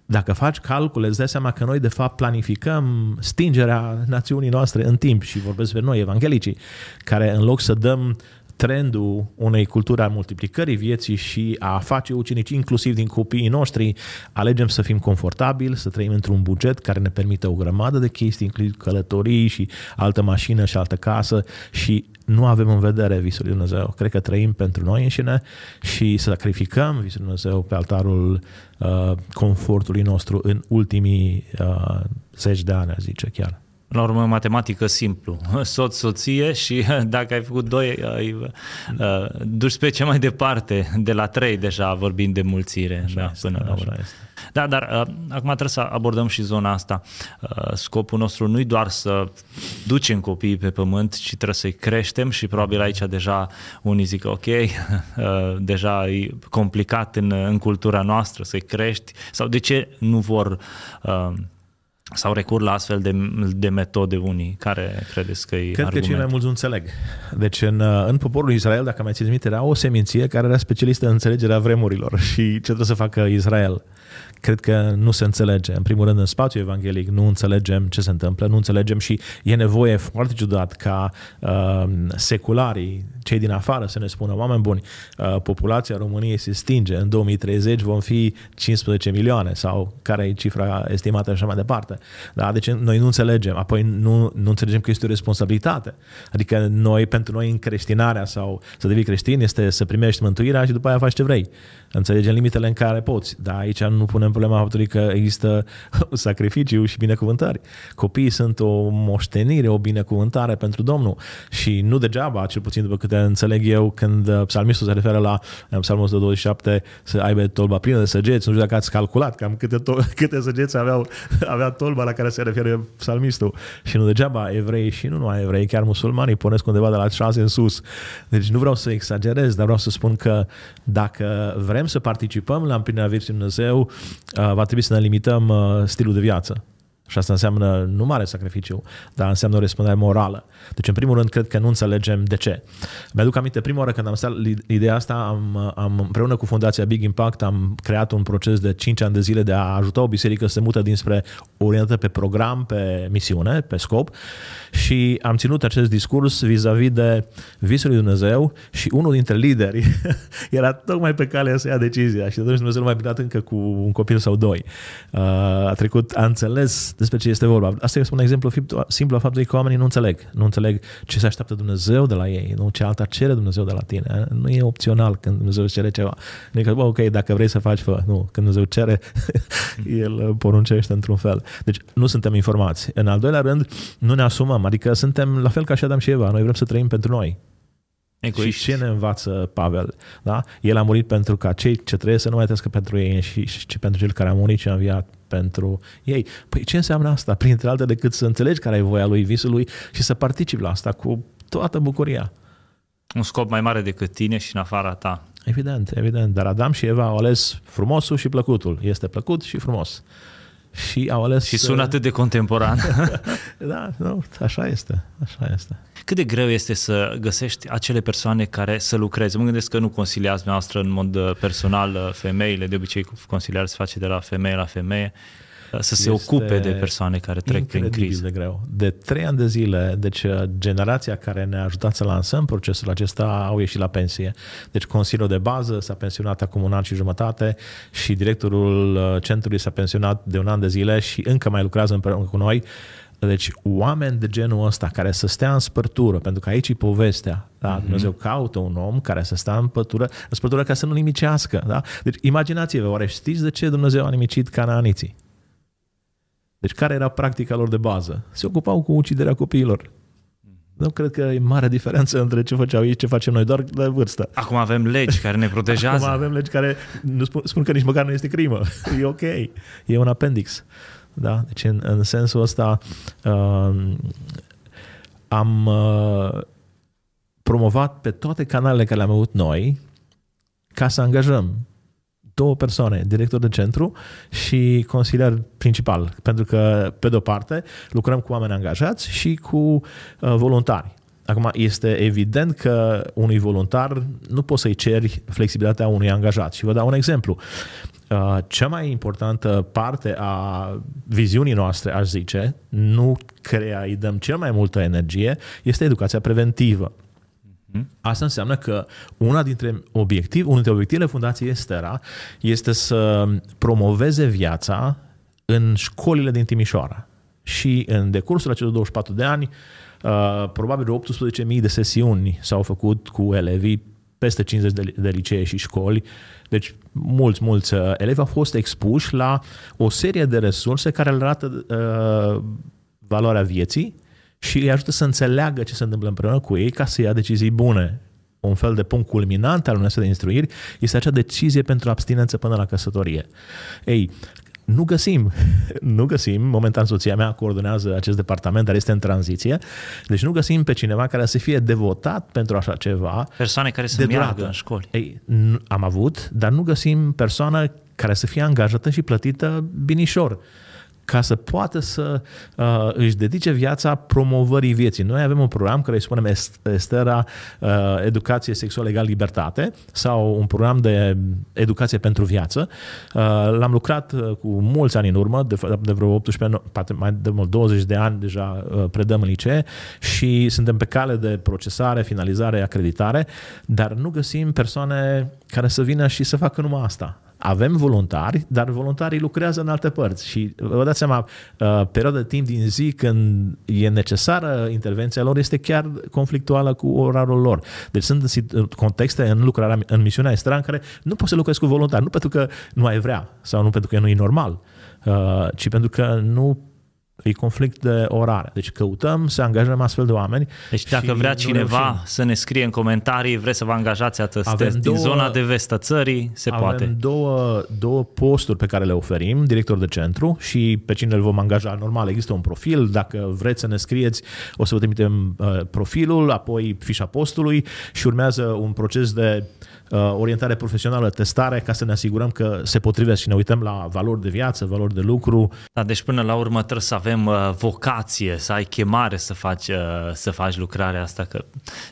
Dacă faci calcule, îți dai seama că noi de fapt planificăm stingerea națiunii noastre în timp și vorbesc pe noi, evanghelicii, care în loc să dăm trendul unei culturi a multiplicării vieții și a face ucenici inclusiv din copiii noștri, alegem să fim confortabili, să trăim într-un buget care ne permite o grămadă de chestii, inclusiv călătorii și altă mașină și altă casă și nu avem în vedere visul lui Dumnezeu. Cred că trăim pentru noi înșine și să sacrificăm visul lui Dumnezeu pe altarul uh, confortului nostru în ultimii uh, zeci de ani, zice chiar. La urmă, matematică simplu. Soț, soție și dacă ai făcut doi, ai uh, duci pe ce mai departe, de la trei deja vorbind de mulțire. Așa da, este, până la urmă. Este. Da, dar uh, acum trebuie să abordăm și zona asta. Uh, scopul nostru nu e doar să ducem copiii pe pământ, ci trebuie să-i creștem și probabil aici deja unii zic ok, uh, deja e complicat în, în cultura noastră să-i crești sau de ce nu vor uh, Sau recur la astfel de, de metode unii? Care credeți că e Cred argument? că cei mai mulți nu înțeleg. Deci în, în poporul Israel, dacă mai țineți minte, era o seminție care era specialistă în înțelegerea vremurilor și ce trebuie să facă Israel cred că nu se înțelege. În primul rând, în spațiu evanghelic nu înțelegem ce se întâmplă, nu înțelegem și e nevoie foarte ciudat ca uh, secularii, cei din afară, să ne spună, oameni buni, uh, populația României se stinge, în 2030 vom fi 15 milioane sau care e cifra estimată și așa mai departe. Da? Deci noi nu înțelegem, apoi nu, nu înțelegem că este o responsabilitate. Adică noi, pentru noi, în creștinarea sau să devii creștin este să primești mântuirea și după aia faci ce vrei. Înțelegem limitele în care poți, dar aici nu punem problema faptului că există sacrificiu și binecuvântări. Copiii sunt o moștenire, o binecuvântare pentru Domnul și nu degeaba, cel puțin după câte înțeleg eu, când uh, psalmistul se referă la uh, psalmul 127 să aibă tolba plină de săgeți, nu știu dacă ați calculat cam câte, to- câte săgeți aveau, avea tolba la care se referă psalmistul. Și nu degeaba evrei și nu numai evrei, chiar musulmanii pornesc undeva de la 6 în sus. Deci nu vreau să exagerez, dar vreau să spun că dacă vrem să participăm la împlinirea vieții Dumnezeu, Uh, va trebui să ne limităm uh, stilul de viață. Și asta înseamnă nu mare sacrificiu, dar înseamnă o răspundere morală. Deci, în primul rând, cred că nu înțelegem de ce. Mi-aduc aminte, prima oară când am stat ideea asta, am, am, împreună cu Fundația Big Impact, am creat un proces de 5 ani de zile de a ajuta o biserică să se mută dinspre orientată pe program, pe misiune, pe scop și am ținut acest discurs vis-a-vis de visul lui Dumnezeu și unul dintre lideri era tocmai pe calea să ia decizia și atunci Dumnezeu nu mai bine încă cu un copil sau doi. Uh, a trecut, a înțeles despre ce este vorba. Asta este un exemplu simplu a faptului că oamenii nu înțeleg. Nu înțeleg ce se așteaptă Dumnezeu de la ei, nu ce alta cere Dumnezeu de la tine. Nu e opțional când Dumnezeu îți cere ceva. Nu e că, bă, ok, dacă vrei să faci, fă. Nu, când Dumnezeu cere, El poruncește într-un fel. Deci nu suntem informați. În al doilea rând, nu ne asumăm. Adică suntem la fel ca și Adam și Eva. Noi vrem să trăim pentru noi. Egoiști. Și ce ne învață Pavel? Da? El a murit pentru ca cei ce trăiesc să nu mai trăiască pentru ei și, și pentru cel care a murit și a înviat pentru ei. Păi ce înseamnă asta? Printre alte decât să înțelegi care e voia lui, visul lui și să participi la asta cu toată bucuria. Un scop mai mare decât tine și în afara ta. Evident, evident. Dar Adam și Eva au ales frumosul și plăcutul. Este plăcut și frumos. Și au ales... Și sună atât de contemporan. da, nu, așa este. Așa este. Cât de greu este să găsești acele persoane care să lucreze? Mă gândesc că nu conciliați noastră în mod uh, personal uh, femeile, de obicei conciliarea se face de la femeie la femeie, uh, să se este ocupe de persoane care trec prin criză. de greu. De trei ani de zile, deci generația care ne-a ajutat să lansăm procesul acesta au ieșit la pensie. Deci Consiliul de bază s-a pensionat acum un an și jumătate și directorul centrului s-a pensionat de un an de zile și încă mai lucrează împreună cu noi deci oameni de genul ăsta care să stea în spărtură, pentru că aici e povestea, da? Mm-hmm. Dumnezeu caută un om care să stea în spărtură, în spărtură ca să nu nimicească. Da? Deci imaginați-vă, oare știți de ce Dumnezeu a nimicit canaaniții? Deci care era practica lor de bază? Se ocupau cu uciderea copiilor. Nu cred că e mare diferență între ce făceau ei, ce facem noi, doar de vârstă. Acum avem legi care ne protejează. Acum avem legi care nu spun, spun că nici măcar nu este crimă. E ok. E un appendix. Da? Deci în, în sensul ăsta uh, am uh, promovat pe toate canalele care le-am avut noi ca să angajăm două persoane, director de centru și consilier principal, pentru că, pe de-o parte, lucrăm cu oameni angajați și cu uh, voluntari. Acum, este evident că unui voluntar nu poți să-i ceri flexibilitatea unui angajat. Și vă dau un exemplu. Uh, cea mai importantă parte a viziunii noastre, aș zice, nu crea îi dăm cel mai multă energie, este educația preventivă. Mhm. Asta înseamnă că una dintre obiectiv, unul dintre obiectivele Fundației Estera este să promoveze viața în școlile din Timișoara. Și în decursul acelor 24 de ani, uh, probabil 18.000 de sesiuni s-au făcut cu elevii peste 50 de, de licee și școli, deci mulți, mulți uh, elevi au fost expuși la o serie de resurse care le arată uh, valoarea vieții și îi ajută să înțeleagă ce se întâmplă împreună cu ei ca să ia decizii bune. Un fel de punct culminant al unei de instruiri este acea decizie pentru abstinență până la căsătorie. Ei, nu găsim, nu găsim, momentan soția mea coordonează acest departament, dar este în tranziție, deci nu găsim pe cineva care să fie devotat pentru așa ceva. Persoane care să meargă în școli. Ei, am avut, dar nu găsim persoană care să fie angajată și plătită binișor ca să poată să uh, își dedice viața promovării vieții. Noi avem un program care îi spunem Estera uh, Educație Sexuală Egal Libertate sau un program de educație pentru viață. Uh, l-am lucrat uh, cu mulți ani în urmă, de, de vreo 18, poate mai de mult 20 de ani deja uh, predăm în licee și suntem pe cale de procesare, finalizare, acreditare, dar nu găsim persoane care să vină și să facă numai asta. Avem voluntari, dar voluntarii lucrează în alte părți și vă dați seama, uh, perioada de timp din zi când e necesară intervenția lor este chiar conflictuală cu orarul lor. Deci sunt contexte în lucrarea, în misiunea extra în care nu poți să lucrezi cu voluntari, nu pentru că nu ai vrea sau nu pentru că nu e normal, uh, ci pentru că nu e conflict de orare. Deci căutăm să angajăm astfel de oameni. Deci dacă vrea cineva reușim. să ne scrie în comentarii, vreți să vă angajați atât din două, zona de vest a țării, se avem poate. două, două posturi pe care le oferim, director de centru și pe cine îl vom angaja. Normal, există un profil, dacă vreți să ne scrieți, o să vă trimitem uh, profilul, apoi fișa postului și urmează un proces de Uh, orientare profesională, testare, ca să ne asigurăm că se potrivesc și ne uităm la valori de viață, valori de lucru. Da, deci până la urmă trebuie să avem uh, vocație, să ai chemare să faci, uh, să faci lucrarea asta, că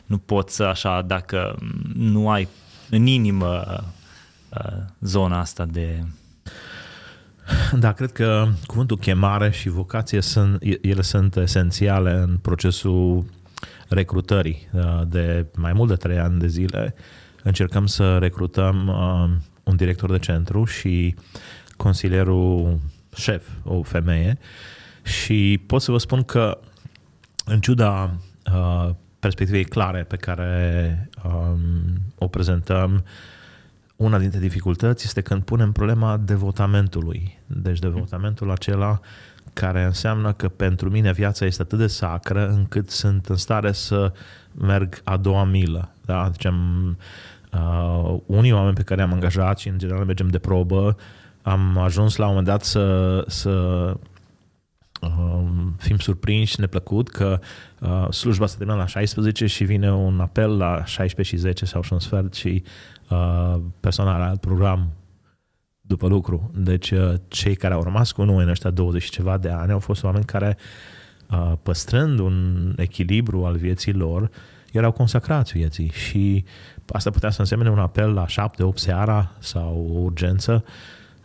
nu poți așa dacă nu ai în inimă zona asta de da, cred că cuvântul chemare și vocație sunt, ele sunt esențiale în procesul recrutării de mai mult de trei ani de zile încercăm să recrutăm uh, un director de centru și consilierul șef, o femeie, și pot să vă spun că în ciuda uh, perspectivei clare pe care um, o prezentăm, una dintre dificultăți este când punem problema devotamentului. Deci devotamentul acela care înseamnă că pentru mine viața este atât de sacră încât sunt în stare să merg a doua milă. Da? Deci am, Uh, unii oameni pe care am angajat și în general mergem de probă, am ajuns la un moment dat să, să uh, fim surprinși, neplăcut că uh, slujba se termină la 16 și vine un apel la 16 și 10 sau și un sfert și uh, persoana are alt program după lucru. Deci uh, cei care au rămas cu noi în ăștia 20 și ceva de ani au fost oameni care uh, păstrând un echilibru al vieții lor, erau consacrați vieții și asta putea să însemne un apel la 7-8 seara sau o urgență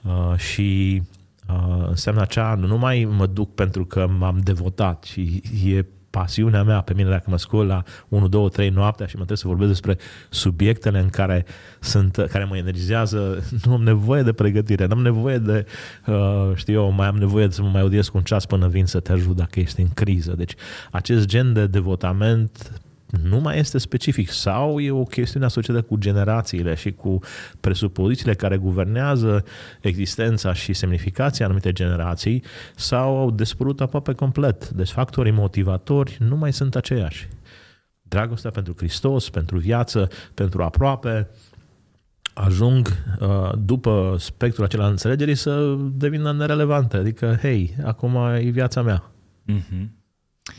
uh, și uh, înseamnă acea, nu numai mă duc pentru că m-am devotat și e pasiunea mea pe mine dacă mă scol la 1, 2, 3 noaptea și mă trebuie să vorbesc despre subiectele în care sunt, care mă energizează, nu am nevoie de pregătire, nu am nevoie de, uh, știu eu, mai am nevoie să mă mai odiesc un ceas până vin să te ajut dacă ești în criză. Deci acest gen de devotament nu mai este specific sau e o chestiune asociată cu generațiile și cu presupozițiile care guvernează existența și semnificația anumite generații sau au dispărut aproape complet. Deci factorii motivatori nu mai sunt aceiași. Dragostea pentru Hristos, pentru viață, pentru aproape, ajung uh, după spectrul acela înțelegerii să devină nerelevante. Adică, hei, acum e viața mea. Mm-hmm.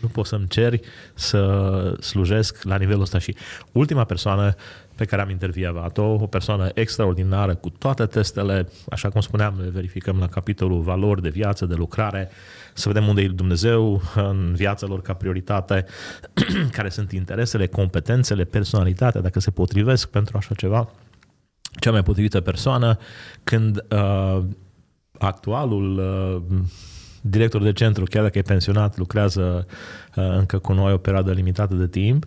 Nu poți să-mi ceri să slujesc la nivelul ăsta și ultima persoană pe care am intervievat-o, o persoană extraordinară cu toate testele, așa cum spuneam, le verificăm la capitolul valori de viață, de lucrare, să vedem unde e Dumnezeu în viața lor ca prioritate, care sunt interesele, competențele, personalitatea, dacă se potrivesc pentru așa ceva. Cea mai potrivită persoană când uh, actualul uh, director de centru, chiar dacă e pensionat, lucrează uh, încă cu noi o perioadă limitată de timp,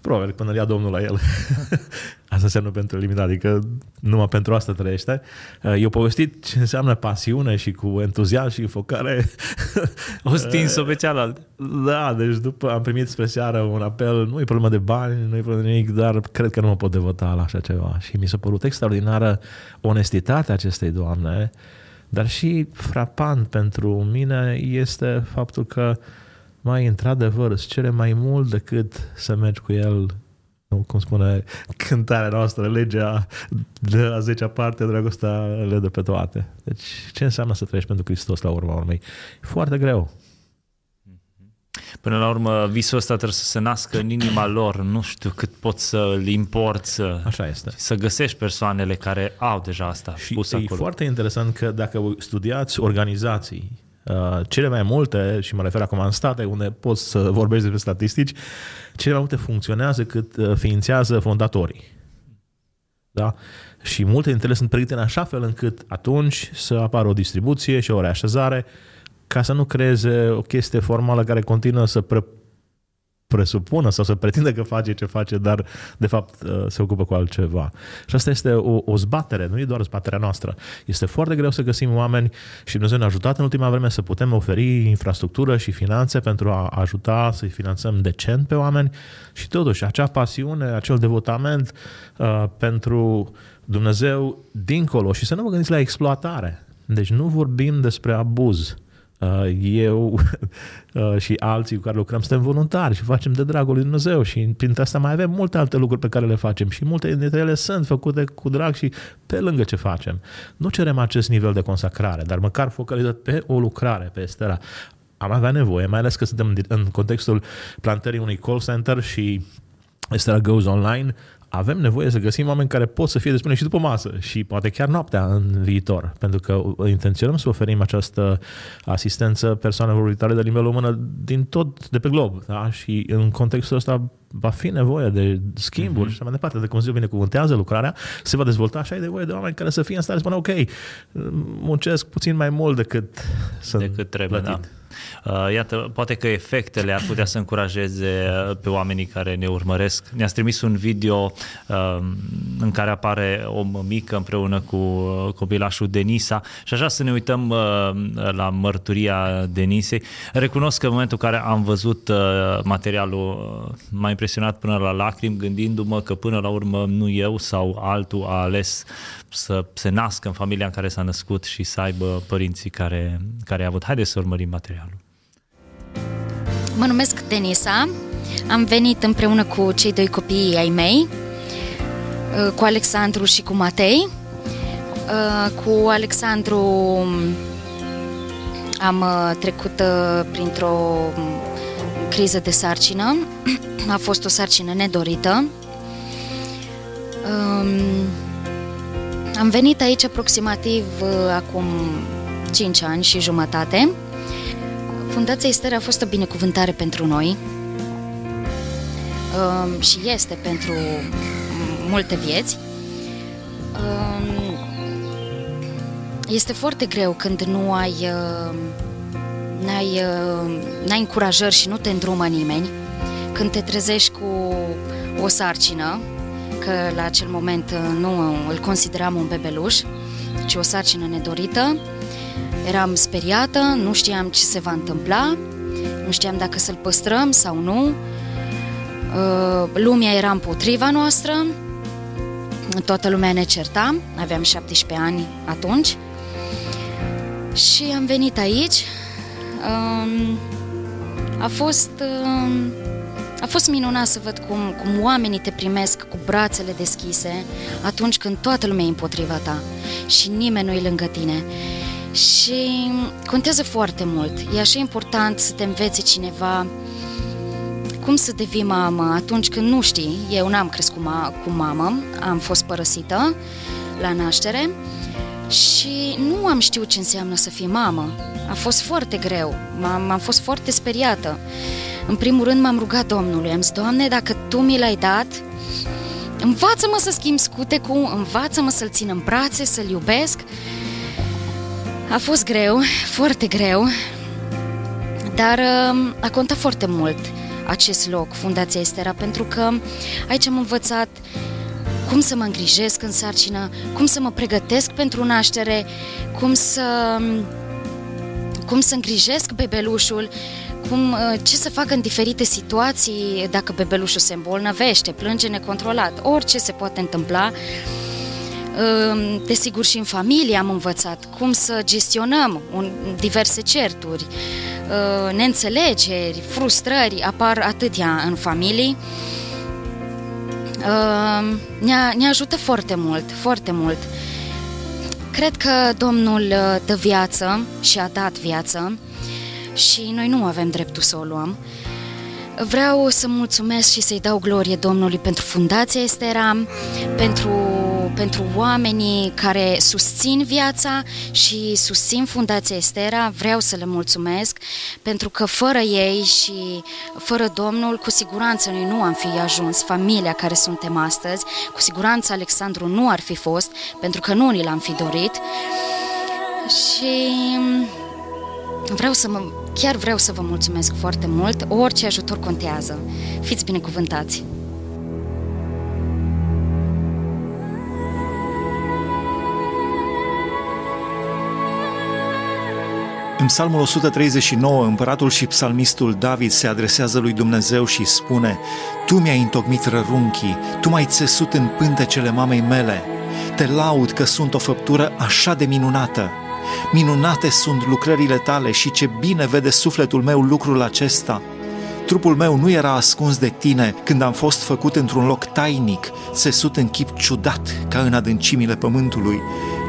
probabil până ia Domnul la el. asta înseamnă pentru limitat, adică numai pentru asta trăiește. Uh, eu povestit ce înseamnă pasiune și cu entuziasm și focare. o stins-o pe cealaltă. Da, deci după am primit spre seară un apel, nu e problemă de bani, nu e problemă de nimic, dar cred că nu mă pot devota la așa ceva. Și mi s-a părut extraordinară onestitatea acestei doamne, dar și frapant pentru mine este faptul că mai într-adevăr îți cere mai mult decât să mergi cu el cum spune cântarea noastră, legea de a zecea parte, dragostea le dă pe toate. Deci ce înseamnă să trăiești pentru Hristos la urma urmei? E foarte greu. Până la urmă, visul ăsta trebuie să se nască în inima lor. Nu știu cât poți să-l importi, să, Așa este. să găsești persoanele care au deja asta Și pus e acolo. foarte interesant că dacă studiați organizații, uh, cele mai multe, și mă refer acum în state, unde poți să vorbești despre statistici, cele mai multe funcționează cât uh, ființează fondatorii. Da? Și multe dintre ele sunt pregătite în așa fel încât atunci să apară o distribuție și o reașezare ca să nu creeze o chestie formală care continuă să pre- presupună sau să pretindă că face ce face, dar de fapt uh, se ocupă cu altceva. Și asta este o, o zbatere, nu e doar zbaterea noastră. Este foarte greu să găsim oameni și Dumnezeu ne-a ajutat în ultima vreme să putem oferi infrastructură și finanțe pentru a ajuta să-i finanțăm decent pe oameni și totuși acea pasiune, acel devotament uh, pentru Dumnezeu dincolo și să nu vă gândiți la exploatare. Deci nu vorbim despre abuz. Uh, eu uh, și alții cu care lucrăm suntem voluntari și facem de dragul lui Dumnezeu și printre asta mai avem multe alte lucruri pe care le facem și multe dintre ele sunt făcute cu drag și pe lângă ce facem. Nu cerem acest nivel de consacrare, dar măcar focalizat pe o lucrare, pe Estera. Am avea nevoie, mai ales că suntem în contextul plantării unui call center și Estera Goes Online, avem nevoie să găsim oameni care pot să fie despre și după masă și poate chiar noaptea în viitor, pentru că intenționăm să oferim această asistență persoanelor vorbitoare de limba română din tot de pe glob. Da? Și în contextul ăsta va fi nevoie de schimburi mm-hmm. și mai departe, de cum se binecuvântează lucrarea, se va dezvolta și ai nevoie de oameni care să fie în stare să spună ok, muncesc puțin mai mult decât sunt decât trebuie, plătit. da. Uh, iată, poate că efectele ar putea să încurajeze uh, pe oamenii care ne urmăresc. Ne-ați trimis un video uh, în care apare o mămică împreună cu copilașul Denisa și așa să ne uităm la mărturia Denisei. Recunosc că în momentul în care am văzut materialul m-a impresionat până la lacrimi, gândindu-mă că până la urmă nu eu sau altul a ales să se nască în familia în care s-a născut și să aibă părinții care, care a avut. Haideți să urmărim materialul. Mă numesc Denisa, am venit împreună cu cei doi copii ai mei, uh, cu Alexandru și cu Matei. Uh, cu Alexandru am uh, trecut printr-o um, criză de sarcină. A fost o sarcină nedorită. Um, am venit aici aproximativ acum 5 ani și jumătate. Fundația Ester a fost o binecuvântare pentru noi um, și este pentru multe vieți. Um, este foarte greu când nu ai, uh, n-ai, uh, n-ai încurajări și nu te îndrumă nimeni, când te trezești cu o sarcină, că la acel moment uh, nu îl consideram un bebeluș, ci o sarcină nedorită, Eram speriată, nu știam ce se va întâmpla, nu știam dacă să-l păstrăm sau nu. Uh, lumea era împotriva noastră, toată lumea ne certa, aveam 17 ani atunci și am venit aici. Um, a fost, um, a fost minunat să văd cum, cum oamenii te primesc cu brațele deschise atunci când toată lumea e împotriva ta și nimeni nu e lângă tine și contează foarte mult. E așa important să te învețe cineva cum să devii mamă atunci când nu știi. Eu n-am crescut ma- cu mamă, am fost părăsită la naștere și nu am știut ce înseamnă să fii mamă. A fost foarte greu, m-am, am fost foarte speriată. În primul rând m-am rugat Domnului, am zis, Doamne, dacă Tu mi l-ai dat, învață-mă să schimb scutecul, învață-mă să-l țin în brațe, să-l iubesc. A fost greu, foarte greu, dar um, a contat foarte mult acest loc, Fundația Estera, pentru că aici am învățat cum să mă îngrijesc în sarcină, cum să mă pregătesc pentru naștere, cum să, um, cum să îngrijesc bebelușul, cum, uh, ce să fac în diferite situații dacă bebelușul se îmbolnăvește, plânge necontrolat, orice se poate întâmpla. Desigur și în familie am învățat cum să gestionăm un, diverse certuri, ă, neînțelegeri, frustrări, apar atâtea în familii. Ă, ne, ne ajută foarte mult, foarte mult. Cred că Domnul ă, dă viață și a dat viață și noi nu avem dreptul să o luăm. Vreau să mulțumesc și să-i dau glorie Domnului pentru Fundația Estera, pentru, pentru oamenii care susțin viața și susțin Fundația Estera. Vreau să le mulțumesc pentru că fără ei și fără Domnul, cu siguranță noi nu am fi ajuns familia care suntem astăzi. Cu siguranță Alexandru nu ar fi fost, pentru că nu ni l-am fi dorit. Și vreau să mă, chiar vreau să vă mulțumesc foarte mult. Orice ajutor contează. Fiți binecuvântați! În Psalmul 139, împăratul și psalmistul David se adresează lui Dumnezeu și spune Tu mi-ai întocmit rărunchii, Tu m-ai țesut în pântecele mamei mele. Te laud că sunt o făptură așa de minunată. Minunate sunt lucrările tale și ce bine vede sufletul meu lucrul acesta. Trupul meu nu era ascuns de tine când am fost făcut într-un loc tainic, țesut în chip ciudat ca în adâncimile pământului.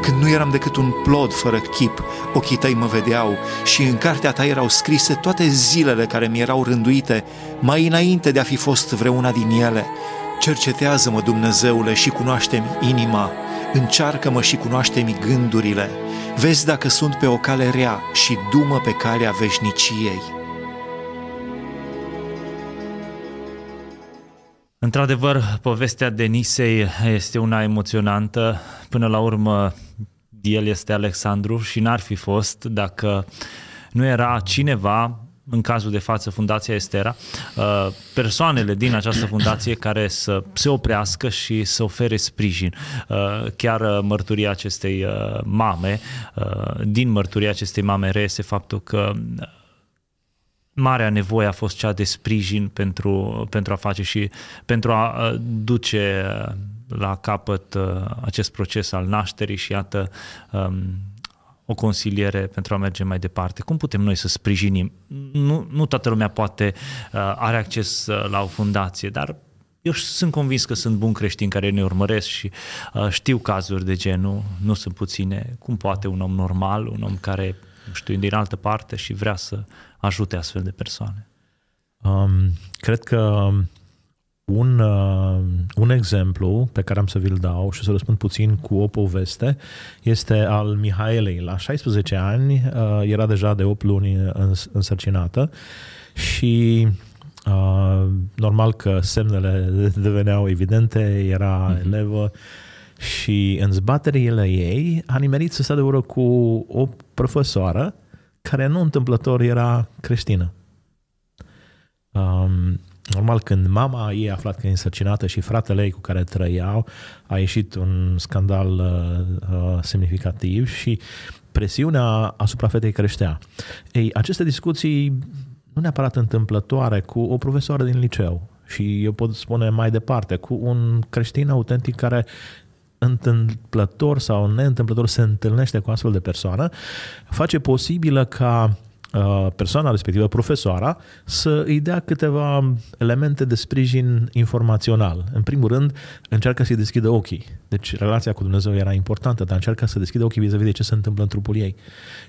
Când nu eram decât un plod fără chip, ochii tăi mă vedeau și în cartea ta erau scrise toate zilele care mi erau rânduite, mai înainte de a fi fost vreuna din ele. Cercetează-mă, Dumnezeule, și cunoaște-mi inima, încearcă-mă și cunoaște-mi gândurile, vezi dacă sunt pe o cale rea și dumă pe calea veșniciei. Într-adevăr, povestea Denisei este una emoționantă. Până la urmă, el este Alexandru și n-ar fi fost dacă nu era cineva în cazul de față Fundația Estera, uh, persoanele din această fundație care să se oprească și să ofere sprijin. Uh, chiar uh, mărturia acestei mame, din mărturia acestei mame reiese faptul că marea nevoie a fost cea de sprijin pentru, pentru a face și pentru a duce la capăt acest proces al nașterii și iată um, o consiliere pentru a merge mai departe? Cum putem noi să sprijinim? Nu, nu toată lumea poate uh, are acces uh, la o fundație, dar eu sunt convins că sunt buni creștini care ne urmăresc și uh, știu cazuri de genul, nu sunt puține. Cum poate un om normal, un om care, nu știu, din altă parte și vrea să ajute astfel de persoane? Um, cred că un, uh, un exemplu pe care am să vi-l dau și să răspund puțin cu o poveste este al Mihaelei. La 16 ani uh, era deja de 8 luni îns- însărcinată și uh, normal că semnele deveneau evidente, era mm-hmm. elevă și în zbaterile ei a nimerit să stea de vorbă cu o profesoară care nu întâmplător era creștină. Um, Normal, când mama ei a aflat că e însărcinată și fratele ei cu care trăiau, a ieșit un scandal uh, uh, semnificativ și presiunea asupra fetei creștea. Ei, aceste discuții nu neapărat întâmplătoare cu o profesoară din liceu și eu pot spune mai departe, cu un creștin autentic care întâmplător sau neîntâmplător se întâlnește cu astfel de persoană, face posibilă ca Uh, persoana respectivă, profesoara, să îi dea câteva elemente de sprijin informațional. În primul rând, încearcă să-i deschidă ochii. Deci relația cu Dumnezeu era importantă, dar încearcă să deschidă ochii vis-a-vis de ce se întâmplă în trupul ei.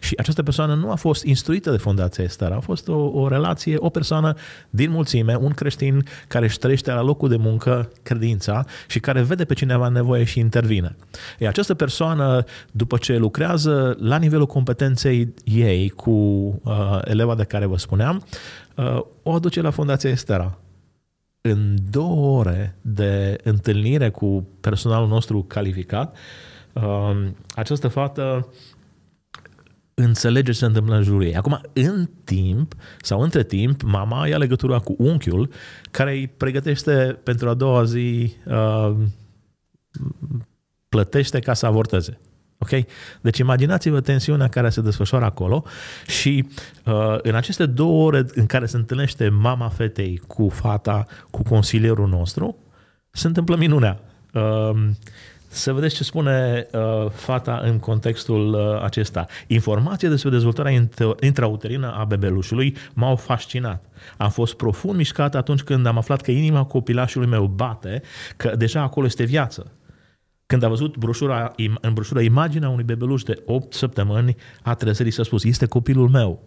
Și această persoană nu a fost instruită de Fundația Esther, a fost o, o relație, o persoană din mulțime, un creștin care își trăiește la locul de muncă credința și care vede pe cineva nevoie și intervine. E această persoană, după ce lucrează la nivelul competenței ei cu uh, eleva de care vă spuneam, uh, o aduce la Fundația Estera. În două ore de întâlnire cu personalul nostru calificat, uh, această fată înțelege ce se întâmplă în jurul ei. Acum, în timp sau între timp, mama ia legătura cu unchiul care îi pregătește pentru a doua zi uh, plătește ca să avorteze. Ok? Deci imaginați-vă tensiunea care se desfășoară acolo și uh, în aceste două ore în care se întâlnește mama fetei cu fata, cu consilierul nostru, se întâmplă minunea. Uh, să vedeți ce spune uh, fata în contextul uh, acesta. Informația despre dezvoltarea intrauterină a bebelușului m-au fascinat. Am fost profund mișcat atunci când am aflat că inima copilașului meu bate, că deja acolo este viață. Când a văzut broșura, în broșura imaginea unui bebeluș de 8 săptămâni, a trezărit și a spus, este copilul meu.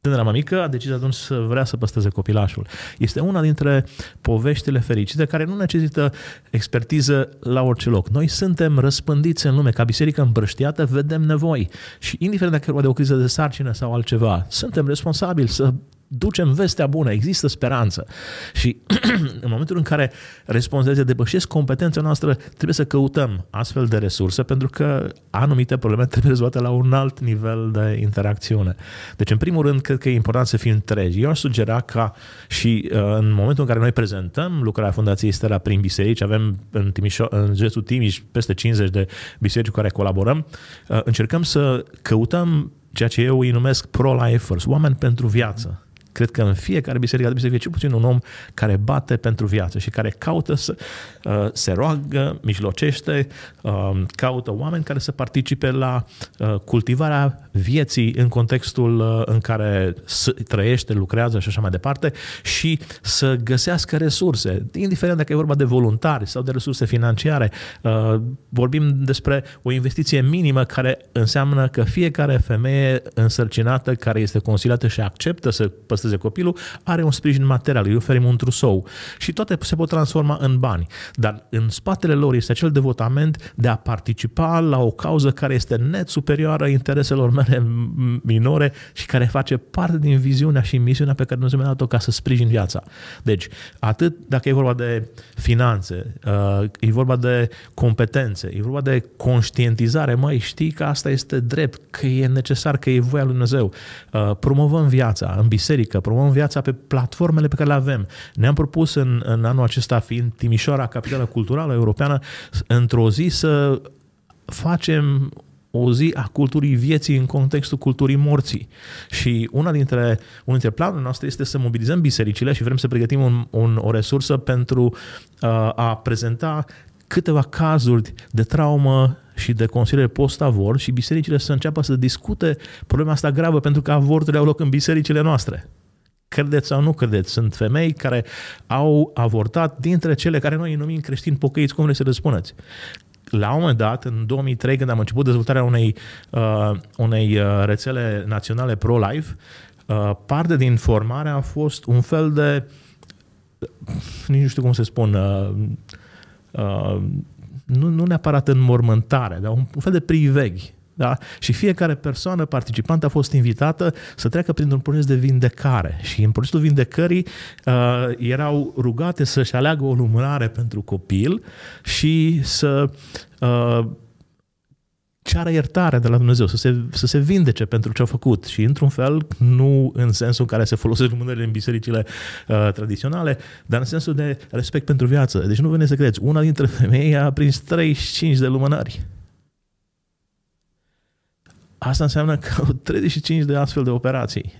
tânăra mamică a decis atunci să vrea să păstreze copilașul. Este una dintre poveștile fericite care nu necesită expertiză la orice loc. Noi suntem răspândiți în lume, ca biserică împrăștiată, vedem nevoi. Și indiferent dacă e vorba de o criză de sarcină sau altceva, suntem responsabili să ducem vestea bună, există speranță. Și în momentul în care responsabilitatea depășesc competența noastră, trebuie să căutăm astfel de resurse pentru că anumite probleme trebuie rezolvate la un alt nivel de interacțiune. Deci, în primul rând, cred că e important să fim tregi. Eu aș sugera ca și uh, în momentul în care noi prezentăm lucrarea Fundației Stella prin biserici, avem în, Timișo- în județul Timiș peste 50 de biserici cu care colaborăm, uh, încercăm să căutăm ceea ce eu îi numesc pro-lifers, oameni pentru viață Cred că în fiecare biserică trebuie să fie cel puțin un om care bate pentru viață și care caută să uh, se roagă, mijlocește, uh, caută oameni care să participe la uh, cultivarea vieții în contextul uh, în care trăiește, lucrează și așa mai departe și să găsească resurse, indiferent dacă e vorba de voluntari sau de resurse financiare. Uh, vorbim despre o investiție minimă care înseamnă că fiecare femeie însărcinată care este consiliată și acceptă să păstreze păstreze copilul, are un sprijin material, îi oferim un trusou și toate se pot transforma în bani. Dar în spatele lor este acel devotament de a participa la o cauză care este net superioară intereselor mele minore și care face parte din viziunea și misiunea pe care Dumnezeu mi-a dat-o ca să sprijin viața. Deci, atât dacă e vorba de finanțe, uh, e vorba de competențe, e vorba de conștientizare, măi, știi că asta este drept, că e necesar, că e voia lui Dumnezeu. Uh, promovăm viața în biserică, politică, promovăm viața pe platformele pe care le avem. Ne-am propus în, în anul acesta, fiind Timișoara, capitală culturală europeană, într-o zi să facem o zi a culturii vieții în contextul culturii morții. Și una dintre, unul dintre planurile noastre este să mobilizăm bisericile și vrem să pregătim un, un, o resursă pentru uh, a prezenta câteva cazuri de traumă și de consiliere post-avort și bisericile să înceapă să discute problema asta gravă pentru că avorturile au loc în bisericile noastre. Credeți sau nu credeți, sunt femei care au avortat dintre cele care noi îi numim creștini pocăiți, cum vreți să răspundeți. La un moment dat, în 2003, când am început dezvoltarea unei, uh, unei uh, rețele naționale pro-life, uh, parte din formare a fost un fel de, nici nu știu cum să spun, uh, uh, nu, nu neapărat în mormântare, dar un, un fel de priveghi da? Și fiecare persoană participantă a fost invitată să treacă printr-un proces de vindecare. Și în procesul vindecării uh, erau rugate să-și aleagă o lumânare pentru copil și să uh, ceară iertare de la Dumnezeu, să se, să se vindece pentru ce au făcut și într-un fel, nu în sensul în care se folosesc lumânările în bisericile uh, tradiționale, dar în sensul de respect pentru viață. Deci nu veniți să credeți, una dintre femei a prins 35 de lumânări. Asta înseamnă că au 35 de astfel de operații.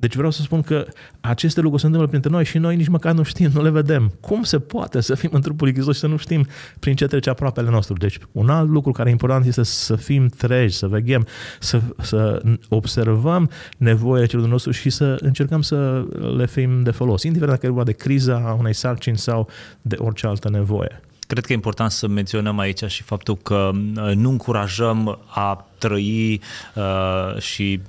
Deci vreau să spun că aceste lucruri se întâmplă printre noi și noi nici măcar nu știm, nu le vedem. Cum se poate să fim în trupul Hristos și să nu știm prin ce trece aproapele nostru? Deci un alt lucru care e important este să fim treji, să veghem, să, să observăm nevoile celor nostru și să încercăm să le fim de folos, indiferent dacă e vorba de criza unei sarcini sau de orice altă nevoie. Cred că e important să menționăm aici și faptul că uh, nu încurajăm a trăi uh, și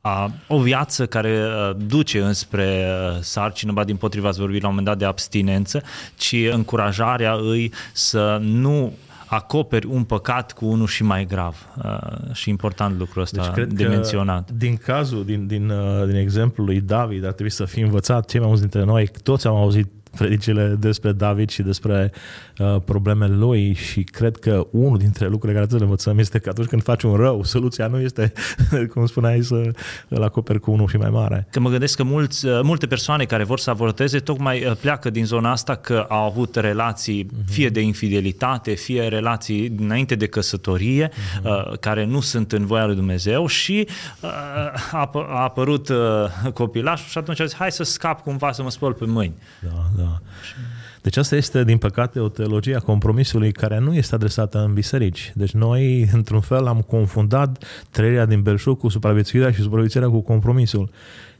a, o viață care uh, duce înspre uh, sarcină, ba din potriva ați vorbit la un moment dat de abstinență, ci încurajarea îi să nu acoperi un păcat cu unul și mai grav. Uh, și important lucrul ăsta deci cred de că menționat. Din cazul, din, din, uh, din exemplul lui David, ar trebui să fi învățat cei mai mulți dintre noi, toți am auzit predicile despre David și despre uh, problemele lui și cred că unul dintre lucrurile care trebuie să le învățăm este că atunci când faci un rău, soluția nu este, cum spuneai, să îl acoperi cu unul și mai mare. Că mă gândesc că mulți, uh, multe persoane care vor să avorteze tocmai uh, pleacă din zona asta că au avut relații uh-huh. fie de infidelitate, fie relații înainte de căsătorie, uh-huh. uh, care nu sunt în voia lui Dumnezeu și uh, a, a apărut uh, copilașul și atunci a zis, hai să scap cumva să mă spăl pe mâini. Da, da. Deci asta este, din păcate, o teologie a compromisului care nu este adresată în biserici. Deci noi, într-un fel, am confundat trăirea din belșug cu supraviețuirea și supraviețuirea cu compromisul.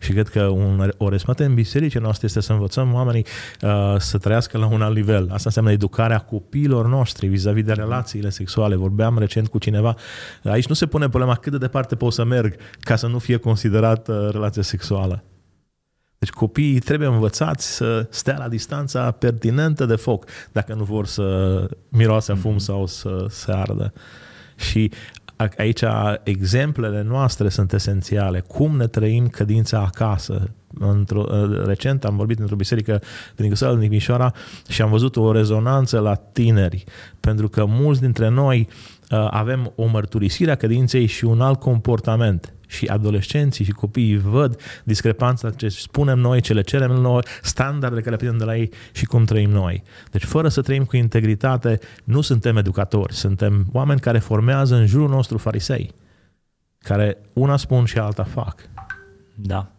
Și cred că un, o responsabilitate în bisericii noastre este să învățăm oamenii uh, să trăiască la un alt nivel. Asta înseamnă educarea copiilor noștri vis-a-vis de relațiile sexuale. Vorbeam recent cu cineva. Aici nu se pune problema cât de departe pot să merg ca să nu fie considerat uh, relație sexuală. Deci copiii trebuie învățați să stea la distanța pertinentă de foc dacă nu vor să miroase fum mm-hmm. sau să se ardă. Și aici exemplele noastre sunt esențiale. Cum ne trăim cădința acasă? Într-o, recent am vorbit într-o biserică din Găsălă, din Mișoara și am văzut o rezonanță la tineri, pentru că mulți dintre noi uh, avem o mărturisire a cădinței și un alt comportament și adolescenții și copiii văd discrepanța ce spunem noi, ce le cerem noi, standardele care le primim de la ei și cum trăim noi. Deci fără să trăim cu integritate, nu suntem educatori, suntem oameni care formează în jurul nostru farisei, care una spun și alta fac. Da.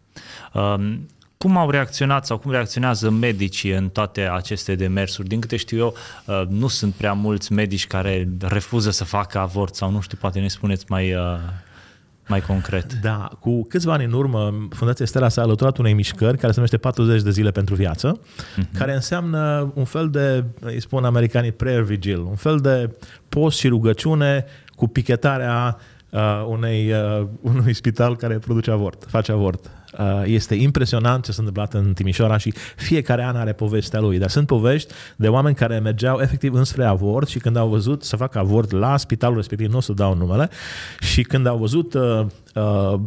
Um, cum au reacționat sau cum reacționează medicii în toate aceste demersuri? Din câte știu eu, uh, nu sunt prea mulți medici care refuză să facă avort sau nu știu, poate ne spuneți mai uh, mai concret. Da, cu câțiva ani în urmă, Fundația Stella s-a alăturat unei mișcări care se numește 40 de zile pentru viață, uh-huh. care înseamnă un fel de, îi spun americanii, prayer vigil, un fel de post și rugăciune cu pichetarea uh, unei, uh, unui spital care produce avort, face avort. Uh, este impresionant ce s-a întâmplat în Timișoara și fiecare an are povestea lui. Dar sunt povești de oameni care mergeau efectiv înspre avort și când au văzut să facă avort la spitalul respectiv, nu o să dau numele, și când au văzut uh, uh,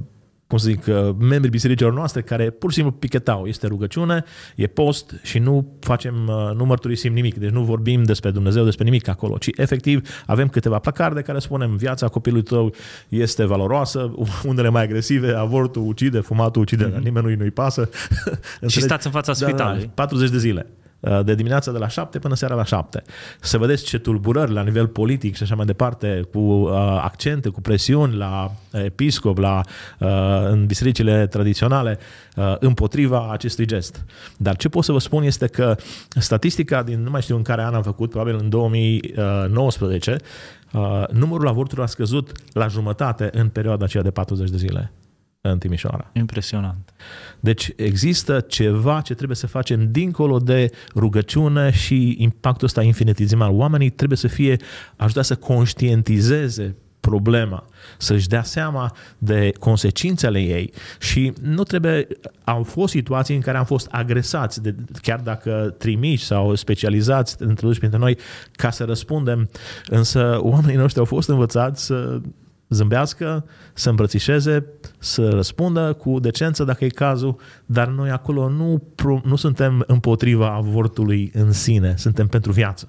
cum să zic, uh, membrii bisericilor noastre care pur și simplu pichetau. Este rugăciune, e post și nu facem, uh, nu mărturisim nimic. Deci nu vorbim despre Dumnezeu, despre nimic acolo, ci efectiv avem câteva placarde care spunem viața copilului tău este valoroasă, unele mai agresive, avortul ucide, fumatul ucide, mm-hmm. nimeni nu-i pasă. și stați în fața spitalului. Da, da, 40 de zile. Uh, de dimineața de la 7 până seara la 7. Să vedeți ce tulburări la nivel politic și așa mai departe, cu uh, accente, cu presiuni la episcop, la, uh, în bisericile tradiționale, uh, împotriva acestui gest. Dar ce pot să vă spun este că statistica din, nu mai știu în care an am făcut, probabil în 2019, uh, numărul avorturilor a scăzut la jumătate în perioada aceea de 40 de zile în Timișoara. Impresionant. Deci există ceva ce trebuie să facem dincolo de rugăciune și impactul ăsta infinitizimal. Oamenii trebuie să fie ajutați să conștientizeze problema, să-și dea seama de consecințele ei și nu trebuie, au fost situații în care am fost agresați, de, chiar dacă trimiși sau specializați, introduși printre noi, ca să răspundem, însă oamenii noștri au fost învățați să zâmbească, să îmbrățișeze, să răspundă cu decență dacă e cazul, dar noi acolo nu, nu suntem împotriva avortului în sine, suntem pentru viață.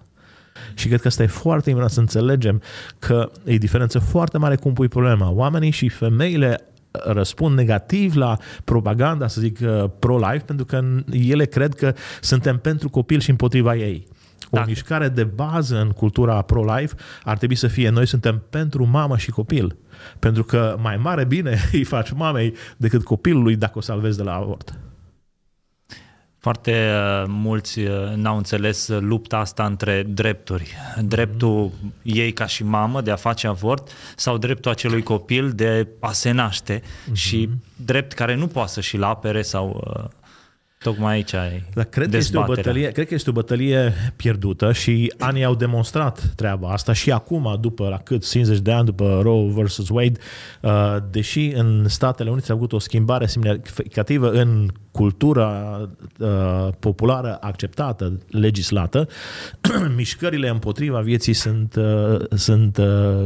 Și cred că asta e foarte important să înțelegem că e diferență foarte mare cum pui problema. Oamenii și femeile răspund negativ la propaganda, să zic, uh, pro-life, pentru că ele cred că suntem pentru copil și împotriva ei. O da. mișcare de bază în cultura pro-life ar trebui să fie noi suntem pentru mamă și copil. Pentru că mai mare bine îi faci mamei decât copilului dacă o salvezi de la avort. Foarte uh, mulți uh, n-au înțeles lupta asta între drepturi. Dreptul ei ca și mamă de a face avort sau dreptul acelui copil de a se naște mm-hmm. și drept care nu poate să și-l apere sau uh, Tocmai aici ai Dar cred că, este o bătălie, cred că este o bătălie pierdută și anii au demonstrat treaba asta și acum, după la cât 50 de ani după Roe versus Wade, uh, deși în Statele Unite s-a avut o schimbare semnificativă în cultura uh, populară acceptată, legislată, mișcările împotriva vieții sunt, uh, sunt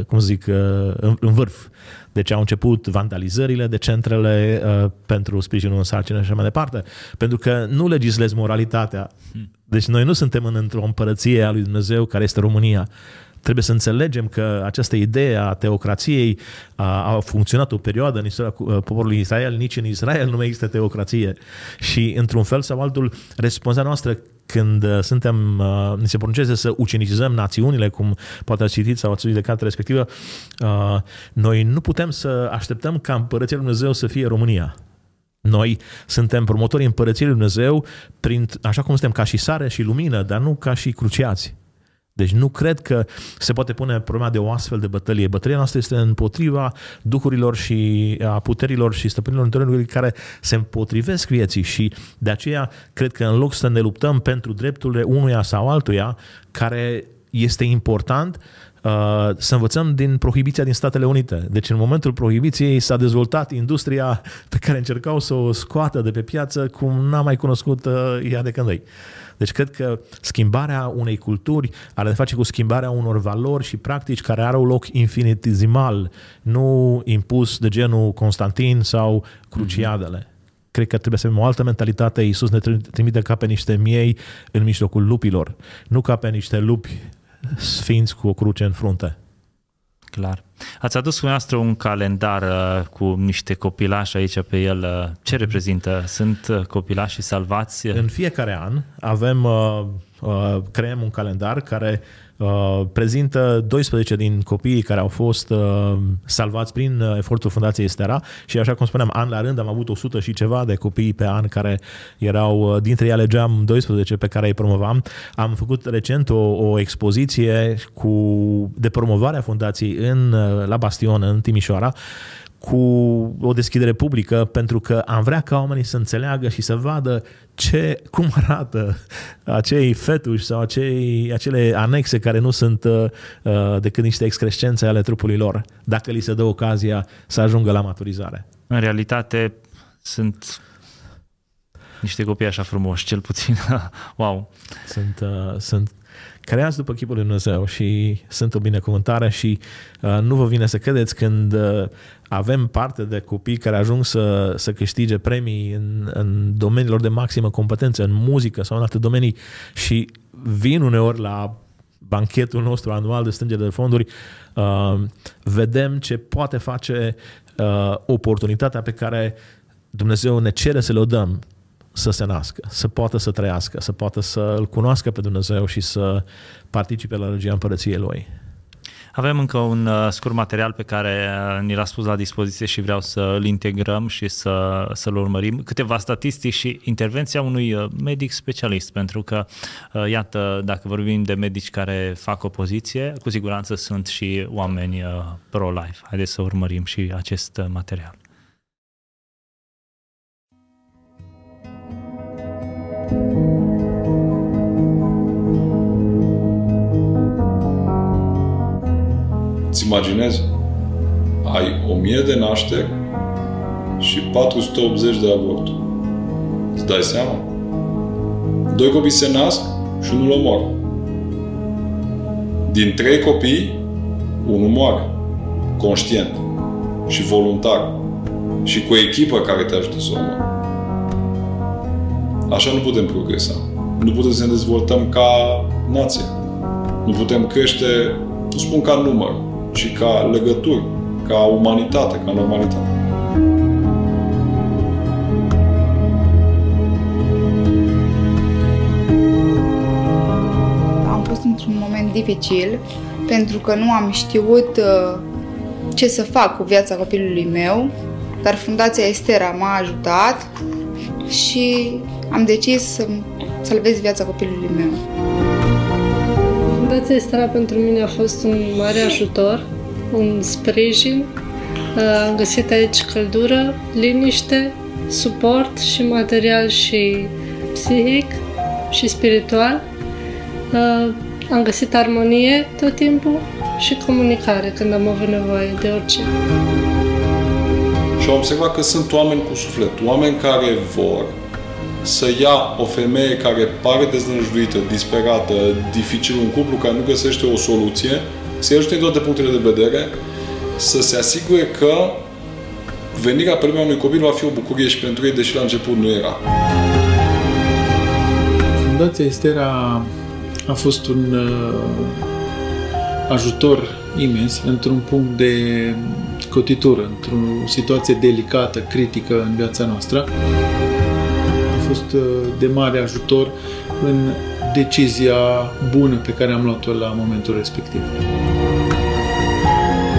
cum zic, în, în vârf. Deci au început vandalizările de centrele uh, pentru sprijinul în sarcină și așa mai departe. Pentru că nu legislezi moralitatea. Deci noi nu suntem în, într-o împărăție a lui Dumnezeu care este România. Trebuie să înțelegem că această idee a teocrației a, a funcționat o perioadă în istoria uh, poporului Israel, nici în Israel nu mai există teocrație. Și într-un fel sau altul, responsabilitatea noastră când uh, suntem, uh, ni se porunceze să ucenicizăm națiunile, cum poate ați citit sau ați citit de cartea respectivă, noi nu putem să așteptăm ca împărăția Lui Dumnezeu să fie România. Noi suntem promotorii împărăției lui Dumnezeu, prin, așa cum suntem ca și sare și lumină, dar nu ca și cruciați. Deci nu cred că se poate pune problema de o astfel de bătălie. Bătălia noastră este împotriva duhurilor și a puterilor și stăpânilor întornului care se împotrivesc vieții și de aceea cred că în loc să ne luptăm pentru drepturile unuia sau altuia, care este important, Uh, să învățăm din prohibiția din Statele Unite. Deci în momentul prohibiției s-a dezvoltat industria pe care încercau să o scoată de pe piață cum n-a mai cunoscut uh, ea de când Deci cred că schimbarea unei culturi are de face cu schimbarea unor valori și practici care au loc infinitizimal, nu impus de genul Constantin sau Cruciadele. Mm-hmm. Cred că trebuie să avem o altă mentalitate. Iisus ne trimite ca pe niște miei în mijlocul lupilor, nu ca pe niște lupi sfinți cu o cruce în frunte. Clar. Ați adus cu noastră un calendar uh, cu niște copilași aici pe el. Uh, ce reprezintă? Sunt uh, copilași salvați? În fiecare an avem, uh, uh, creăm un calendar care Uh, prezintă 12 din copiii care au fost uh, salvați prin uh, efortul Fundației Stera și așa cum spuneam, an la rând am avut 100 și ceva de copii pe an care erau, dintre ei alegeam 12 pe care îi promovam. Am făcut recent o, o expoziție cu, de promovare a Fundației în, la Bastion, în Timișoara, cu o deschidere publică pentru că am vrea ca oamenii să înțeleagă și să vadă ce, cum arată acei fetuși sau acei, acele anexe care nu sunt uh, uh, decât niște excrescențe ale trupului lor, dacă li se dă ocazia să ajungă la maturizare. În realitate sunt niște copii așa frumoși, cel puțin. wow! Sunt, uh, sunt creați după chipul lui Dumnezeu și sunt o binecuvântare și uh, nu vă vine să credeți când uh, avem parte de copii care ajung să, să câștige premii în, în domeniilor de maximă competență, în muzică sau în alte domenii și vin uneori la banchetul nostru anual de strângere de fonduri, uh, vedem ce poate face uh, oportunitatea pe care Dumnezeu ne cere să le o dăm să se nască, să poată să trăiască, să poată să îl cunoască pe Dumnezeu și să participe la regia împărăției Lui. Avem încă un uh, scurt material pe care uh, ni l-a spus la dispoziție și vreau să îl integrăm și să, să-l urmărim. Câteva statistici și intervenția unui uh, medic specialist, pentru că, iată, dacă vorbim de medici care fac opoziție, cu siguranță sunt și oameni pro-life. Haideți să urmărim și acest material. Îți imaginezi? Ai 1000 de nașteri și 480 de avorturi. Îți dai seama? Doi copii se nasc și unul omoară. Din trei copii, unul moare. Conștient. Și voluntar. Și cu o echipă care te ajută să omoare. Așa nu putem progresa. Nu putem să ne dezvoltăm ca nație. Nu putem crește, nu spun ca număr, ci ca legături, ca umanitate, ca normalitate. Am fost într-un moment dificil pentru că nu am știut uh, ce să fac cu viața copilului meu, dar Fundația Estera m-a ajutat și am decis să salvez viața copilului meu. Fundația Estera pentru mine a fost un mare ajutor, un sprijin. Am găsit aici căldură, liniște, suport și material și psihic și spiritual. Am găsit armonie tot timpul și comunicare când am avut nevoie de orice. Și am observat că sunt oameni cu suflet, oameni care vor să ia o femeie care pare deznăjduită, disperată, dificil un cuplu care nu găsește o soluție, să-i ajute din toate punctele de vedere, să se asigure că venirea pe lumea unui copil va fi o bucurie și pentru ei, deși la început nu era. Fundația Estera a fost un uh, ajutor imens într-un punct de cotitură, într-o situație delicată, critică în viața noastră fost uh, de mare ajutor în decizia bună pe care am luat-o la momentul respectiv.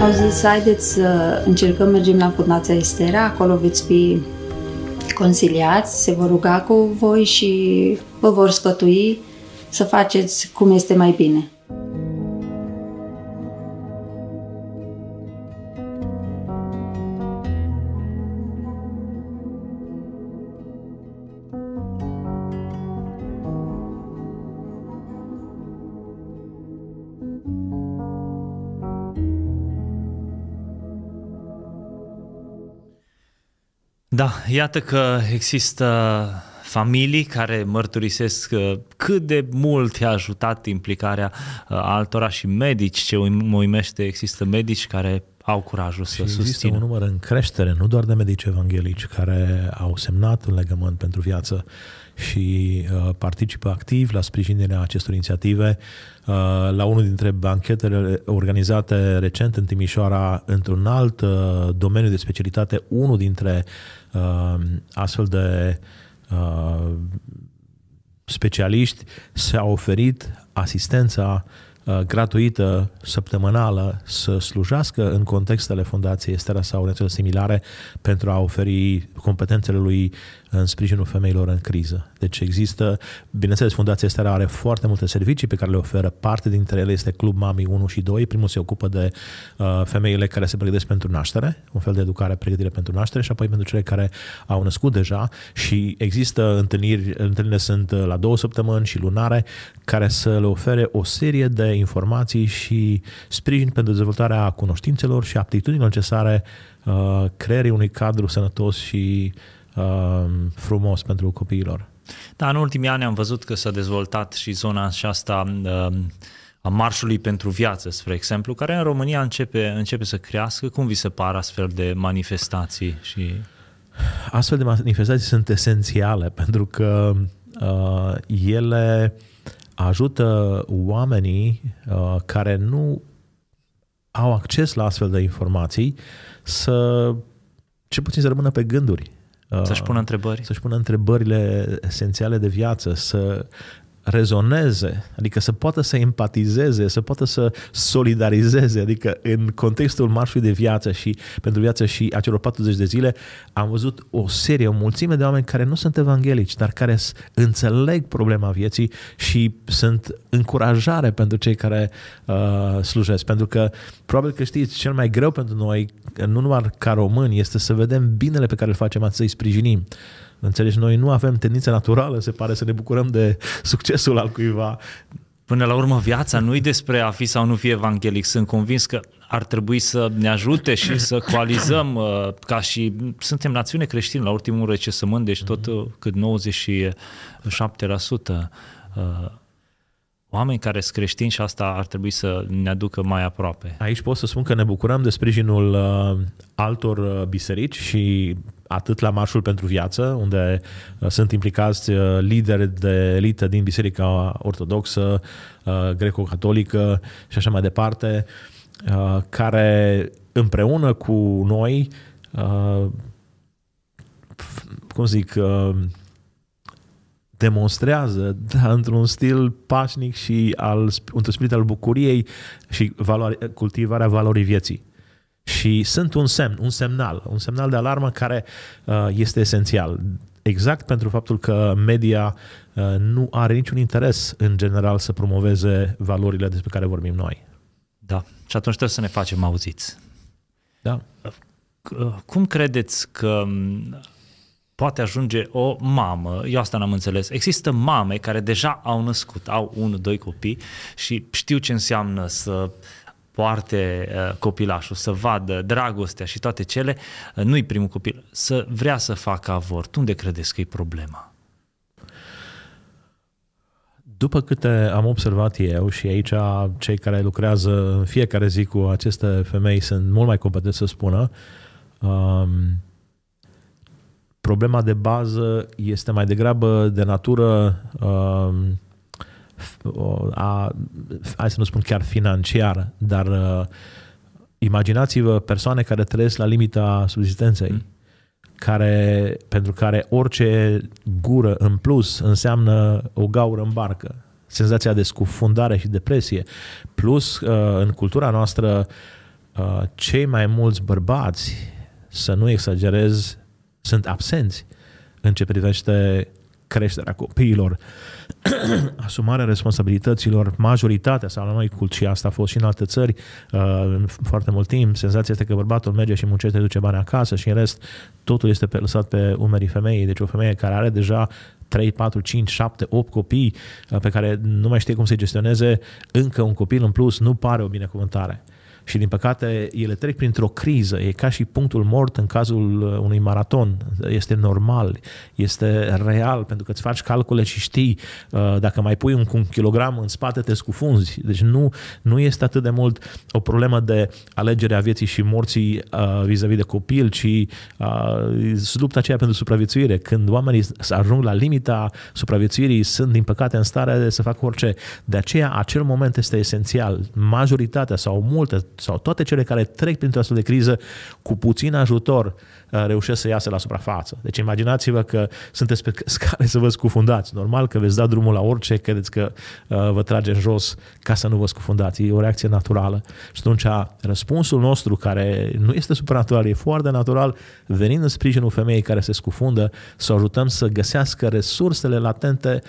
Au zis, haideți să încercăm, mergem la Fundația Estera, acolo veți fi consiliați, se vor ruga cu voi și vă vor sfătui să faceți cum este mai bine. Da, iată că există familii care mărturisesc uh, cât de mult i-a ajutat implicarea uh, altora și medici ce mă uimește, există medici care au curajul să și există susțină. un număr în creștere, nu doar de medici evanghelici care au semnat un legământ pentru viață și uh, participă activ la sprijinirea acestor inițiative. Uh, la unul dintre banchetele organizate recent în Timișoara, într-un alt uh, domeniu de specialitate, unul dintre uh, astfel de uh, specialiști s-a oferit asistența uh, gratuită, săptămânală, să slujească în contextele Fundației Estera sau organizațiilor similare pentru a oferi competențele lui în sprijinul femeilor în criză. Deci există, bineînțeles, Fundația Estera are foarte multe servicii pe care le oferă. Parte dintre ele este Club Mami 1 și 2. Primul se ocupă de uh, femeile care se pregătesc pentru naștere, un fel de educare, pregătire pentru naștere și apoi pentru cele care au născut deja și există întâlniri, întâlnirile sunt uh, la două săptămâni și lunare, care să le ofere o serie de informații și sprijin pentru dezvoltarea cunoștințelor și aptitudinilor necesare uh, creării unui cadru sănătos și uh, frumos pentru copiilor. Da, în ultimii ani am văzut că s-a dezvoltat și zona aceasta uh, a marșului pentru viață, spre exemplu, care în România începe, începe să crească. Cum vi se par astfel de manifestații? și Astfel de manifestații sunt esențiale pentru că uh, ele ajută oamenii uh, care nu au acces la astfel de informații să ce puțin să rămână pe gânduri. Să-și pună întrebări. Să-și pună întrebările esențiale de viață, să rezoneze, adică să poată să empatizeze, să poată să solidarizeze, adică în contextul marșului de viață și pentru viață și acelor 40 de zile am văzut o serie, o mulțime de oameni care nu sunt evanghelici, dar care înțeleg problema vieții și sunt încurajare pentru cei care uh, slujesc. Pentru că probabil că știți, cel mai greu pentru noi, nu numai ca români, este să vedem binele pe care îl facem, să-i sprijinim. Înțelegi, noi nu avem tendința naturală, se pare, să ne bucurăm de succesul al cuiva. Până la urmă, viața nu e despre a fi sau nu fi evanghelic. Sunt convins că ar trebui să ne ajute și să coalizăm uh, ca și... Suntem națiune creștină la ultimul recesământ, deci tot uh, cât 97% oameni care sunt creștini și asta ar trebui să ne aducă mai aproape. Aici pot să spun că ne bucurăm de sprijinul uh, altor uh, biserici și atât la Marșul pentru Viață, unde uh, sunt implicați uh, lideri de elită din Biserica Ortodoxă, uh, Greco-Catolică și așa mai departe, uh, care împreună cu noi uh, cum zic, uh, demonstrează da, într-un stil pașnic și al, într-un spirit al bucuriei și valori, cultivarea valorii vieții. Și sunt un semn, un semnal, un semnal de alarmă care uh, este esențial. Exact pentru faptul că media uh, nu are niciun interes în general să promoveze valorile despre care vorbim noi. Da, și atunci trebuie să ne facem auziți. Da. Cum credeți că poate ajunge o mamă, eu asta n-am înțeles, există mame care deja au născut, au unul, doi copii și știu ce înseamnă să poarte uh, copilașul, să vadă dragostea și toate cele, uh, nu-i primul copil, să vrea să facă avort. Unde credeți că e problema? După câte am observat eu și aici cei care lucrează în fiecare zi cu aceste femei sunt mult mai competenți să spună, um, problema de bază este mai degrabă de natură um, a, hai să nu spun chiar financiară, dar uh, imaginați-vă persoane care trăiesc la limita subsistenței, mm. care, pentru care orice gură în plus înseamnă o gaură în barcă, senzația de scufundare și depresie. Plus, uh, în cultura noastră, uh, cei mai mulți bărbați, să nu exagerez, sunt absenți în ce privește creșterea copiilor, asumarea responsabilităților, majoritatea sau la noi cult și asta a fost și în alte țări uh, foarte mult timp, senzația este că bărbatul merge și muncește, duce bani acasă și în rest totul este pe, lăsat pe umerii femeii, deci o femeie care are deja 3, 4, 5, 7, 8 copii uh, pe care nu mai știe cum să-i gestioneze, încă un copil în plus nu pare o binecuvântare. Și din păcate ele trec printr-o criză, e ca și punctul mort în cazul uh, unui maraton. Este normal, este real, pentru că îți faci calcule și știi uh, dacă mai pui un, un kilogram în spate te scufunzi. Deci nu, nu este atât de mult o problemă de alegere a vieții și morții uh, vis-a-vis de copil, ci uh, lupta aceea pentru supraviețuire. Când oamenii ajung la limita supraviețuirii, sunt din păcate în stare să facă orice. De aceea acel moment este esențial. Majoritatea sau multe sau toate cele care trec printr-o astfel de criză cu puțin ajutor uh, reușesc să iasă la suprafață. Deci imaginați-vă că sunteți pe scale să vă scufundați. Normal că veți da drumul la orice, credeți că uh, vă trage în jos ca să nu vă scufundați. E o reacție naturală. Și atunci răspunsul nostru, care nu este supranatural, e foarte natural, venind în sprijinul femeii care se scufundă, să o ajutăm să găsească resursele latente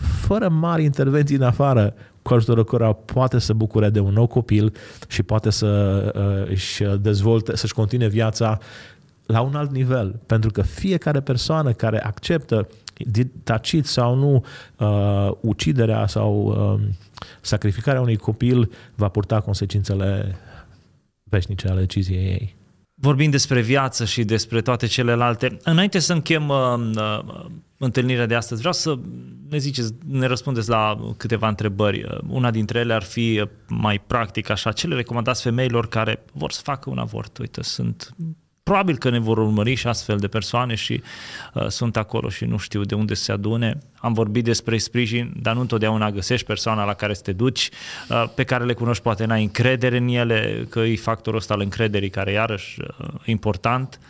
fără mari intervenții în afară, cu ajutorul cărora poate să bucure de un nou copil și poate să uh, își dezvolte, să-și continue viața la un alt nivel. Pentru că fiecare persoană care acceptă tacit sau nu uh, uciderea sau uh, sacrificarea unui copil va purta consecințele veșnice ale deciziei ei. Vorbim despre viață și despre toate celelalte. Înainte să închem uh, uh, întâlnirea de astăzi, vreau să ne ziceți, ne răspundeți la câteva întrebări. Uh, una dintre ele ar fi uh, mai practic așa, ce le recomandați femeilor care vor să facă un avort? Uite, sunt probabil că ne vor urmări și astfel de persoane și uh, sunt acolo și nu știu de unde se adune. Am vorbit despre sprijin, dar nu întotdeauna găsești persoana la care să te duci, uh, pe care le cunoști, poate n-ai încredere în ele, că e factorul ăsta al încrederii care iarăși uh, important.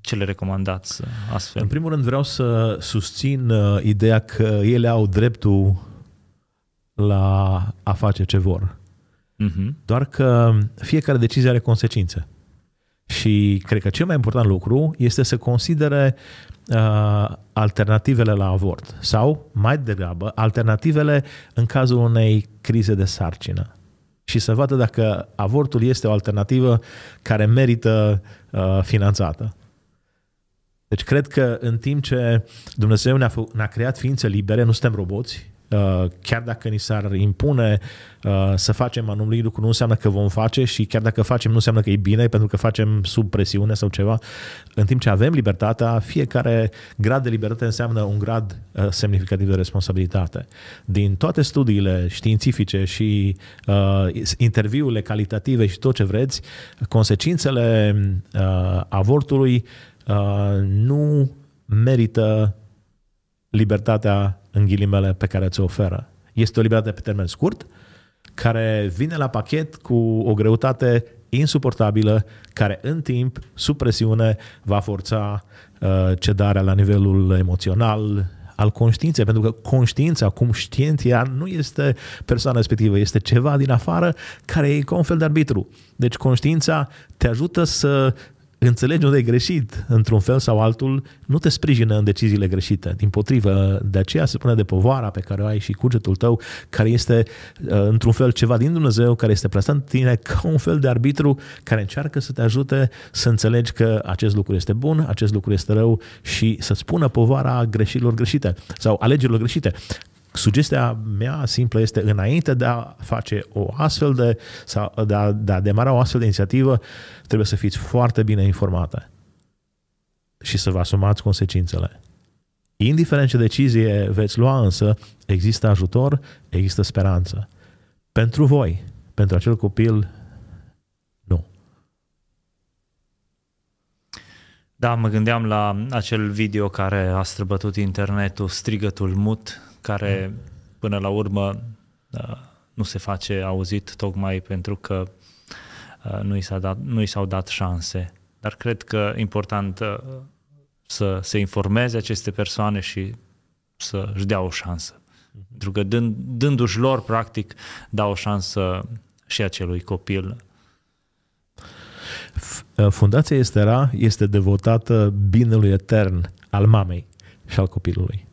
Ce le recomandați uh, astfel? În primul rând vreau să susțin uh, ideea că ele au dreptul la a face ce vor. Uh-huh. Doar că fiecare decizie are consecințe. Și cred că cel mai important lucru este să considere uh, alternativele la avort sau, mai degrabă, alternativele în cazul unei crize de sarcină. Și să vadă dacă avortul este o alternativă care merită uh, finanțată. Deci cred că în timp ce Dumnezeu ne-a, ne-a creat ființe libere, nu suntem roboți, Uh, chiar dacă ni s-ar impune uh, să facem anumit lucru, nu înseamnă că vom face și chiar dacă facem, nu înseamnă că e bine, pentru că facem sub presiune sau ceva. În timp ce avem libertatea, fiecare grad de libertate înseamnă un grad uh, semnificativ de responsabilitate. Din toate studiile științifice și uh, interviurile calitative și tot ce vreți, consecințele uh, avortului uh, nu merită libertatea în ghilimele pe care ți-o oferă. Este o libertate pe termen scurt, care vine la pachet cu o greutate insuportabilă, care în timp, sub presiune, va forța uh, cedarea la nivelul emoțional, al conștiinței, pentru că conștiința, cum știent ea, nu este persoana respectivă, este ceva din afară care e ca un fel de arbitru. Deci conștiința te ajută să înțelegi unde e greșit, într-un fel sau altul, nu te sprijină în deciziile greșite. Din potrivă, de aceea se pune de povara pe care o ai și cugetul tău, care este, uh, într-un fel, ceva din Dumnezeu, care este plasat în tine ca un fel de arbitru care încearcă să te ajute să înțelegi că acest lucru este bun, acest lucru este rău și să-ți pună povara greșelilor greșite sau alegerilor greșite. Sugestia mea simplă este înainte de a face o astfel de, sau de a, de a demara o astfel de inițiativă, trebuie să fiți foarte bine informate și să vă asumați consecințele. Indiferent ce decizie veți lua însă, există ajutor, există speranță. Pentru voi, pentru acel copil, nu. Da, mă gândeam la acel video care a străbătut internetul, strigătul mut, care până la urmă uh, nu se face auzit tocmai pentru că uh, nu i, s-a dat, nu i s-au dat șanse. Dar cred că important uh, să se informeze aceste persoane și să își dea o șansă. Pentru că dând, dându-și lor, practic, dau o șansă și acelui copil. Fundația Estera este devotată binelui etern al mamei și al copilului.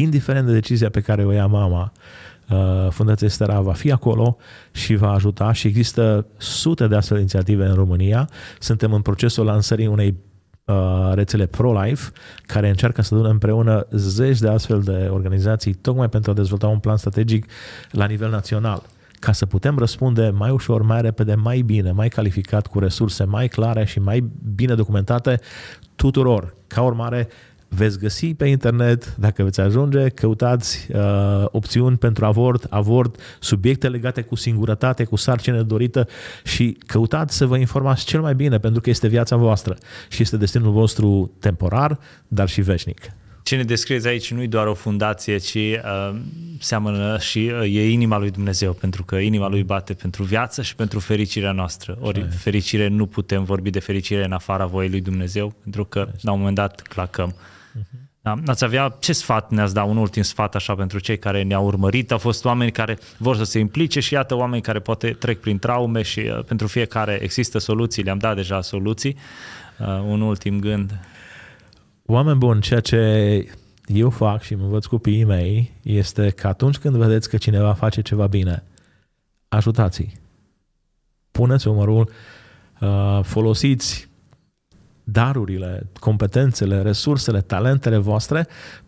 Indiferent de decizia pe care o ia mama, uh, Fundația Stera va fi acolo și va ajuta și există sute de astfel de inițiative în România. Suntem în procesul lansării unei uh, rețele pro-life care încearcă să adune împreună zeci de astfel de organizații tocmai pentru a dezvolta un plan strategic la nivel național ca să putem răspunde mai ușor, mai repede, mai bine, mai calificat, cu resurse mai clare și mai bine documentate tuturor. Ca urmare, veți găsi pe internet, dacă veți ajunge, căutați uh, opțiuni pentru avort, avort, subiecte legate cu singurătate, cu sarcină dorită și căutați să vă informați cel mai bine pentru că este viața voastră și este destinul vostru temporar, dar și veșnic. Ce ne descrieți aici nu e doar o fundație, ci uh, seamănă și uh, e inima lui Dumnezeu, pentru că inima lui bate pentru viață și pentru fericirea noastră. Ori Așa fericire nu putem vorbi de fericire în afara voii lui Dumnezeu, pentru că Așa. la un moment dat clacăm. Uh-huh. Da? Ați avea, ce sfat ne-ați da, un ultim sfat așa pentru cei care ne-au urmărit? Au fost oameni care vor să se implice și iată oameni care poate trec prin traume și uh, pentru fiecare există soluții, le-am dat deja soluții. Uh, un ultim gând. Oameni buni, ceea ce eu fac și mă învăț copiii mei este că atunci când vedeți că cineva face ceva bine, ajutați-i. Puneți umărul, uh, folosiți darurile, competențele, resursele, talentele voastre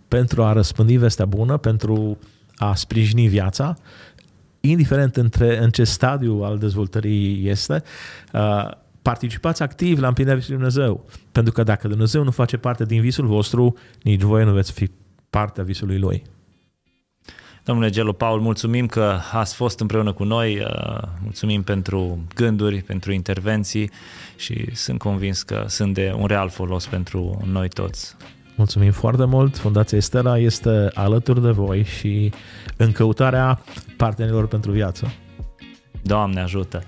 pentru a răspândi vestea bună, pentru a sprijini viața, indiferent între, în ce stadiu al dezvoltării este, uh, participați activ la împlinirea visului Dumnezeu. Pentru că dacă Dumnezeu nu face parte din visul vostru, nici voi nu veți fi parte a visului Lui. Domnule Gelo Paul, mulțumim că ați fost împreună cu noi, uh, mulțumim pentru gânduri, pentru intervenții și sunt convins că sunt de un real folos pentru noi toți. Mulțumim foarte mult. Fundația Stella este alături de voi și în căutarea partenerilor pentru viață. Doamne ajută!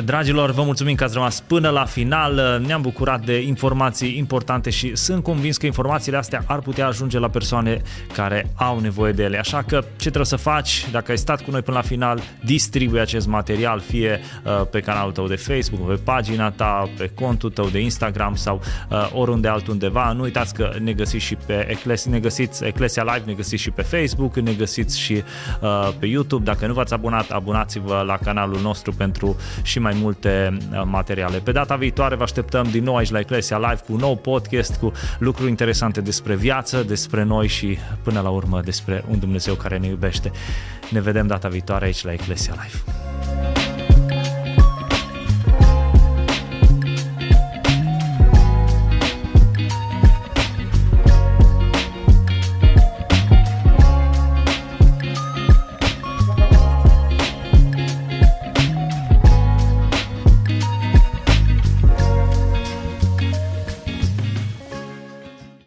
Dragilor, vă mulțumim că ați rămas până la final. Ne-am bucurat de informații importante și sunt convins că informațiile astea ar putea ajunge la persoane care au nevoie de ele. Așa că ce trebuie să faci? Dacă ai stat cu noi până la final, distribui acest material fie uh, pe canalul tău de Facebook, pe pagina ta, pe contul tău de Instagram sau uh, oriunde altundeva. Nu uitați că ne găsiți și pe Eclesia, ne găsiți Eclesia Live, ne găsiți și pe Facebook, ne găsiți și uh, pe YouTube. Dacă nu v-ați abonat, abonați-vă la canalul nostru pentru și mai multe uh, materiale. Pe data viitoare vă așteptăm din nou aici la Eclesia Live cu un nou podcast, cu lucruri interesante despre viață, despre noi și până la urmă despre un Dumnezeu care ne iubește. Ne vedem data viitoare aici la Eclesia Live.